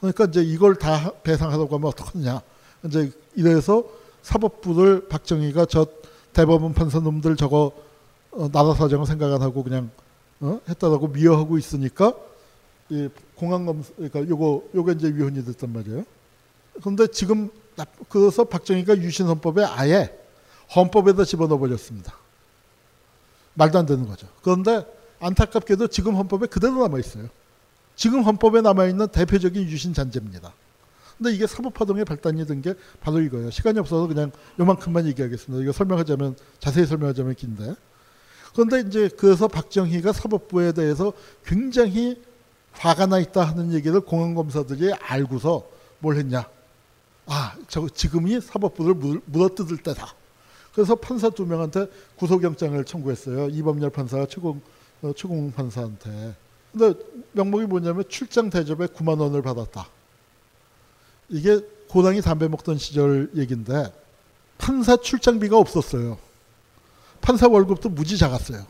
그러니까 이제 이걸 다 배상하라고 하면 어떡하냐. 이제 이래서 사법부를 박정희가 저 대법원 판사 놈들 저거 어, 나라 사정을 생각 안 하고 그냥 어? 했다라고 미워하고 있으니까 이 공항검 그러니까 요거 요게 이제 위헌이 됐단 말이에요. 그런데 지금 그래서 박정희가 유신 헌법에 아예 헌법에다 집어넣어 버렸습니다. 말도 안 되는 거죠. 그런데 안타깝게도 지금 헌법에 그대로 남아 있어요. 지금 헌법에 남아 있는 대표적인 유신 잔재입니다. 근데 이게 사법화동의 발단이 된 게 바로 이거예요. 시간이 없어서 그냥 요만큼만 얘기하겠습니다. 이거 설명하자면 자세히 설명하자면 긴데. 그런데 이제 그래서 박정희가 사법부에 대해서 굉장히 화가 나 있다 하는 얘기를 공안 검사들이 알고서 뭘 했냐. 아, 저 지금이 사법부를 물어뜯을 때다. 그래서 판사 두 명한테 구속영장을 청구했어요. 이범열 판사가 최고, 어, 최공 판사한테. 근데 명목이 뭐냐면 출장 대접에 9만 원을 받았다. 이게 고당이 담배 먹던 시절 얘긴데 판사 출장비가 없었어요. 판사 월급도 무지 작았어요.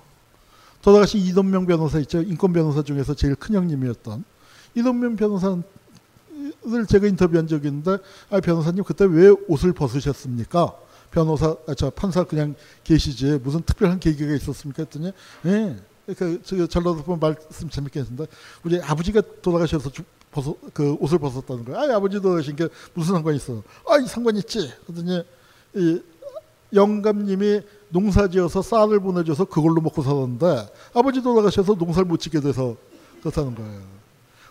돌아가신 이동명 변호사 있죠. 인권 변호사 중에서 제일 큰 형님이었던 이동명 변호사를 제가 인터뷰한 적이 있는데 아 변호사님 그때 왜 옷을 벗으셨습니까? 변호사 아, 저 판사 그냥 계시지 무슨 특별한 계기가 있었습니까? 했더니 예. 그 전라도 말씀 재밌게 했는데 우리 아버지가 돌아가셔서 벗어, 그 옷을 벗었다는 거예요. 아, 아버지 돌아가신 게 무슨 상관이 있어? 아, 이 상관 있지. 그러더니 이 영감님이 농사지어서 쌀을 보내줘서 그걸로 먹고 살았는데 아버지 돌아가셔서 농사를 못 짓게 돼서 그렇다는 거예요.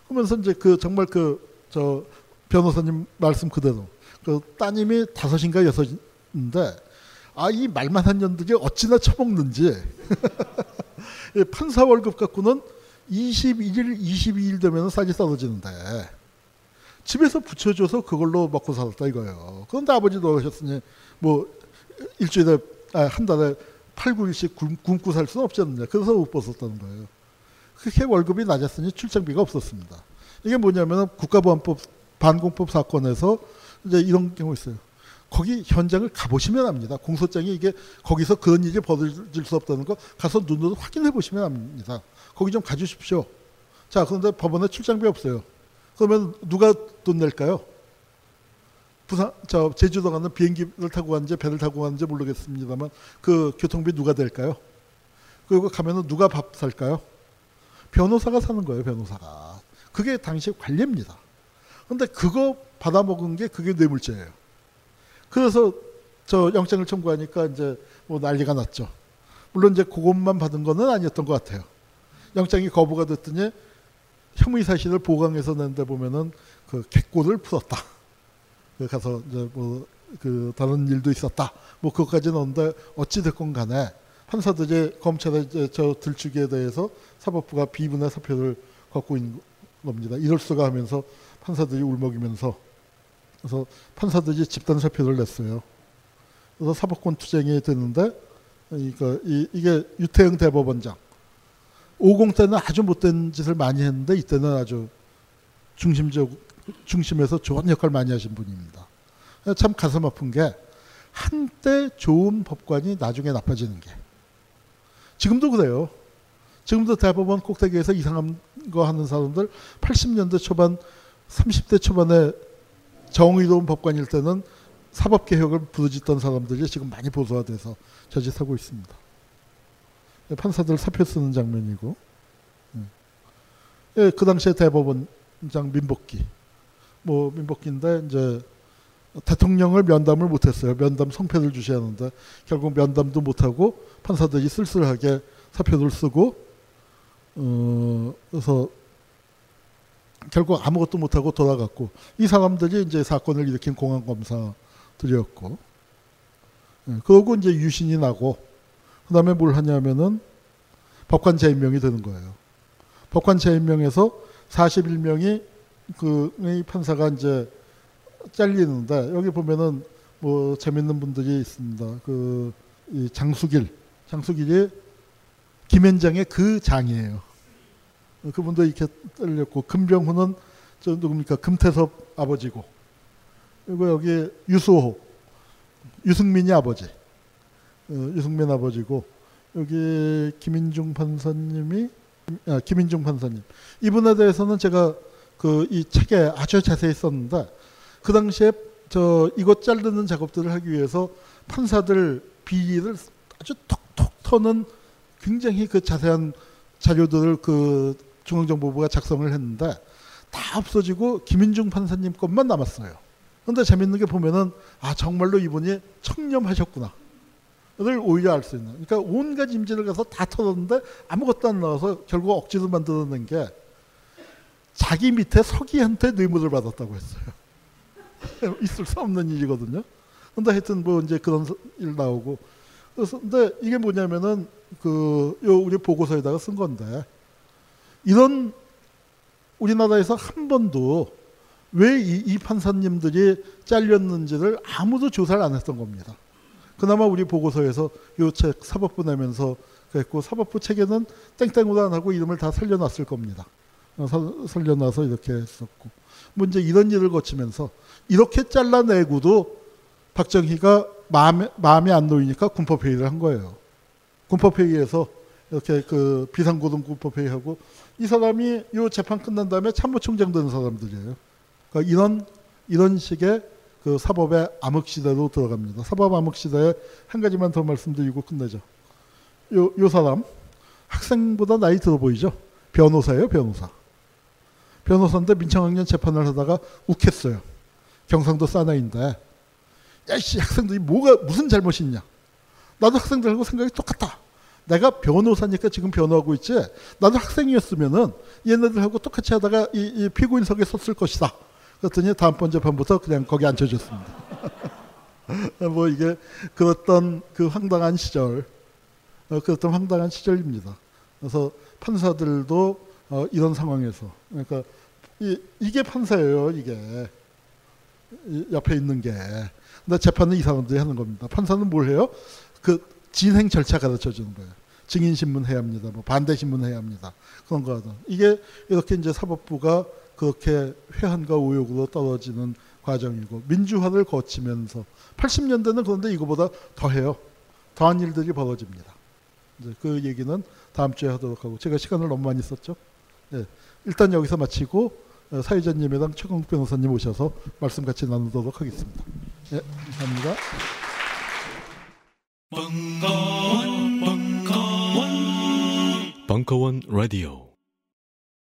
그러면서 이제 그 정말 그 저 변호사님 말씀 그대로 그 따님이 다섯인가 여섯인데 아 이 말만 한 년들이 어찌나 처먹는지 판사 월급 갖고는 21일, 22일 되면 쌀이 떨어지는데 집에서 붙여줘서 그걸로 먹고 살았다 이거예요. 그런데 아버지 돌아가셨으니 뭐 일주일에 아, 한 달에 8, 9일씩 굶고 살 수는 없지 않느냐. 그래서 못 벗었다는 거예요. 그렇게 월급이 낮았으니 출장비가 없었습니다. 이게 뭐냐면 국가보안법 반공법 사건에서 이제 이런 경우 있어요. 거기 현장을 가보시면 압니다. 공소장이 이게 거기서 그런 일이 벌어질 수 없다는 거 가서 눈으로 확인해 보시면 압니다. 거기 좀 가주십시오. 자, 그런데 법원에 출장비 없어요. 그러면 누가 돈 낼까요? 부산, 저 제주도 가는 비행기를 타고 갔는지 배를 타고 갔는지 모르겠습니다만 그 교통비 누가 낼까요? 그리고 가면은 누가 밥 살까요? 변호사가 사는 거예요, 변호사가. 그게 당시 관례입니다. 근데 그거 받아먹은 게 그게 뇌물죄예요. 그래서 저 영장을 청구하니까 이제 뭐 난리가 났죠. 물론 이제 그것만 받은 거는 아니었던 것 같아요. 영장이 거부가 됐더니 혐의 사실을 보강해서 낸데 보면은 그 객고를 풀었다. 그 가서 이제 뭐 그 다른 일도 있었다. 뭐 그것까지 넣는데 어찌 됐건 간에 판사들이 검찰의 저 들추기에 대해서 사법부가 비분의 사표를 갖고 있는 겁니다. 이럴 수가 하면서 판사들이 울먹이면서 그래서 판사들이 집단 사표를 냈어요. 그래서 사법권 투쟁이 됐는데 그러니까 이, 이게 유태영 대법원장 50 때는 아주 못된 짓을 많이 했는데 이때는 아주 중심적 중심에서 좋은 역할 많이 하신 분입니다. 참 가슴 아픈 게 한때 좋은 법관이 나중에 나빠지는 게 지금도 그래요. 지금도 대법원 꼭대기에서 이상한 거 하는 사람들 80년대 초반 30대 초반에 정의로운 법관일 때는 사법개혁을 부르짖던 사람들이 지금 많이 보수화돼서 저짓하고 있습니다. 판사들 사표 쓰는 장면이고 예, 그 당시에 대법원장 민복기 뭐 민복기인데 이제 대통령을 면담을 못했어요. 면담 성패를 주셔야 하는데 결국 면담도 못하고 판사들이 쓸쓸하게 사표를 쓰고 어, 그래서 결국 아무것도 못하고 돌아갔고 이 사람들이 이제 사건을 일으킨 공안 검사들이었고 예, 그러고 이제 유신이 나고 그 다음에 뭘 하냐면은 법관 재임명이 되는 거예요. 법관 재임명에서 41명이 그 판사가 이제 잘리는데 여기 보면은 뭐 재밌는 분들이 있습니다. 그 장수길, 장수길이 김현장의 그 장이에요. 그분도 이렇게 잘렸고 금병훈은 저 누굽니까? 금태섭 아버지고. 그리고 여기 유수호, 유승민이 아버지, 어, 유승민 아버지고 여기 김인중 판사님이 아, 김인중 판사님. 이분에 대해서는 제가 그 이 책에 아주 자세히 썼는데 그 당시에 저 이것 자르는 작업들을 하기 위해서 판사들 비위를 아주 톡톡 터는 굉장히 그 자세한 자료들을 그 중앙정보부가 작성을 했는데 다 없어지고 김인중 판사님 것만 남았어요. 그런데 재밌는 게 보면은 아 정말로 이분이 청렴하셨구나. 를 오히려 알 수 있는. 그러니까 온갖 임지를 가서 다 털었는데 아무것도 안 나와서 결국 억지로 만들어낸 게 자기 밑에 서기한테 뇌물을 받았다고 했어요. 있을 수 없는 일이거든요. 근데 하여튼 뭐 이제 그런 일 나오고. 그래서 근데 이게 뭐냐면은 그 요 우리 보고서에다가 쓴 건데 이런 우리나라에서 한 번도 왜이 판사님들이 잘렸는지를 아무도 조사를 안 했던 겁니다. 그나마 우리 보고서에서 요책 사법부 내면서 그랬고 사법부 책에는 땡땡으로 안 하고 이름을 다 살려놨을 겁니다. 어, 살려놔서 이렇게 했었고 뭐 이런 일을 거치면서 이렇게 잘라내고도 박정희가 마음에, 마음에 안 놓이니까 군법회의를 한 거예요. 군법회의에서 이렇게 그 비상고등 군법회의하고 이 사람이 이 재판 끝난 다음에 참모총장 되는 사람들이에요. 그러니까 이런 이런 식의 그 사법의 암흑 시대로 들어갑니다. 사법 암흑 시대에 한 가지만 더 말씀드리고 끝내죠. 요, 요 사람 학생보다 나이 들어 보이죠? 변호사예요, 변호사. 변호사인데 민청학년 재판을 하다가 욱했어요. 경상도 사나이인데 야씨 학생들이 뭐가 무슨 잘못이 있냐? 나도 학생들하고 생각이 똑같다. 내가 변호사니까 지금 변호하고 있지. 나도 학생이었으면은 얘네들하고 똑같이 하다가 이, 이 피고인석에 섰을 것이다. 그랬더니 다음번 재판부터 그냥 거기 앉혀줬습니다. 뭐 이게 그랬던 그 황당한 시절, 어, 그랬던 황당한 시절입니다. 그래서 판사들도 어, 이런 상황에서 그러니까 이, 이게 판사예요. 이게 옆에 있는 게. 근데 재판은 이 사람들이 하는 겁니다. 판사는 뭘 해요? 그 진행 절차 가르쳐 주는 거예요. 증인 신문 해야 합니다. 뭐 반대 신문 해야 합니다. 그런 거 하다. 이게 이렇게 이제 사법부가 그렇게 회한과 우욕으로 떨어지는 과정이고 민주화를 거치면서 80년대는 그런데 이거보다 더해요. 더한 일들이 벌어집니다. 이제 그 얘기는 다음 주에 하도록 하고 제가 시간을 너무 많이 썼죠. 네, 일단 여기서 마치고 어, 사회자님이랑 최강욱 변호사님 오셔서 말씀 같이 나누도록 하겠습니다. 네, 감사합니다. 벙커원, 벙커원, 벙커원 라디오.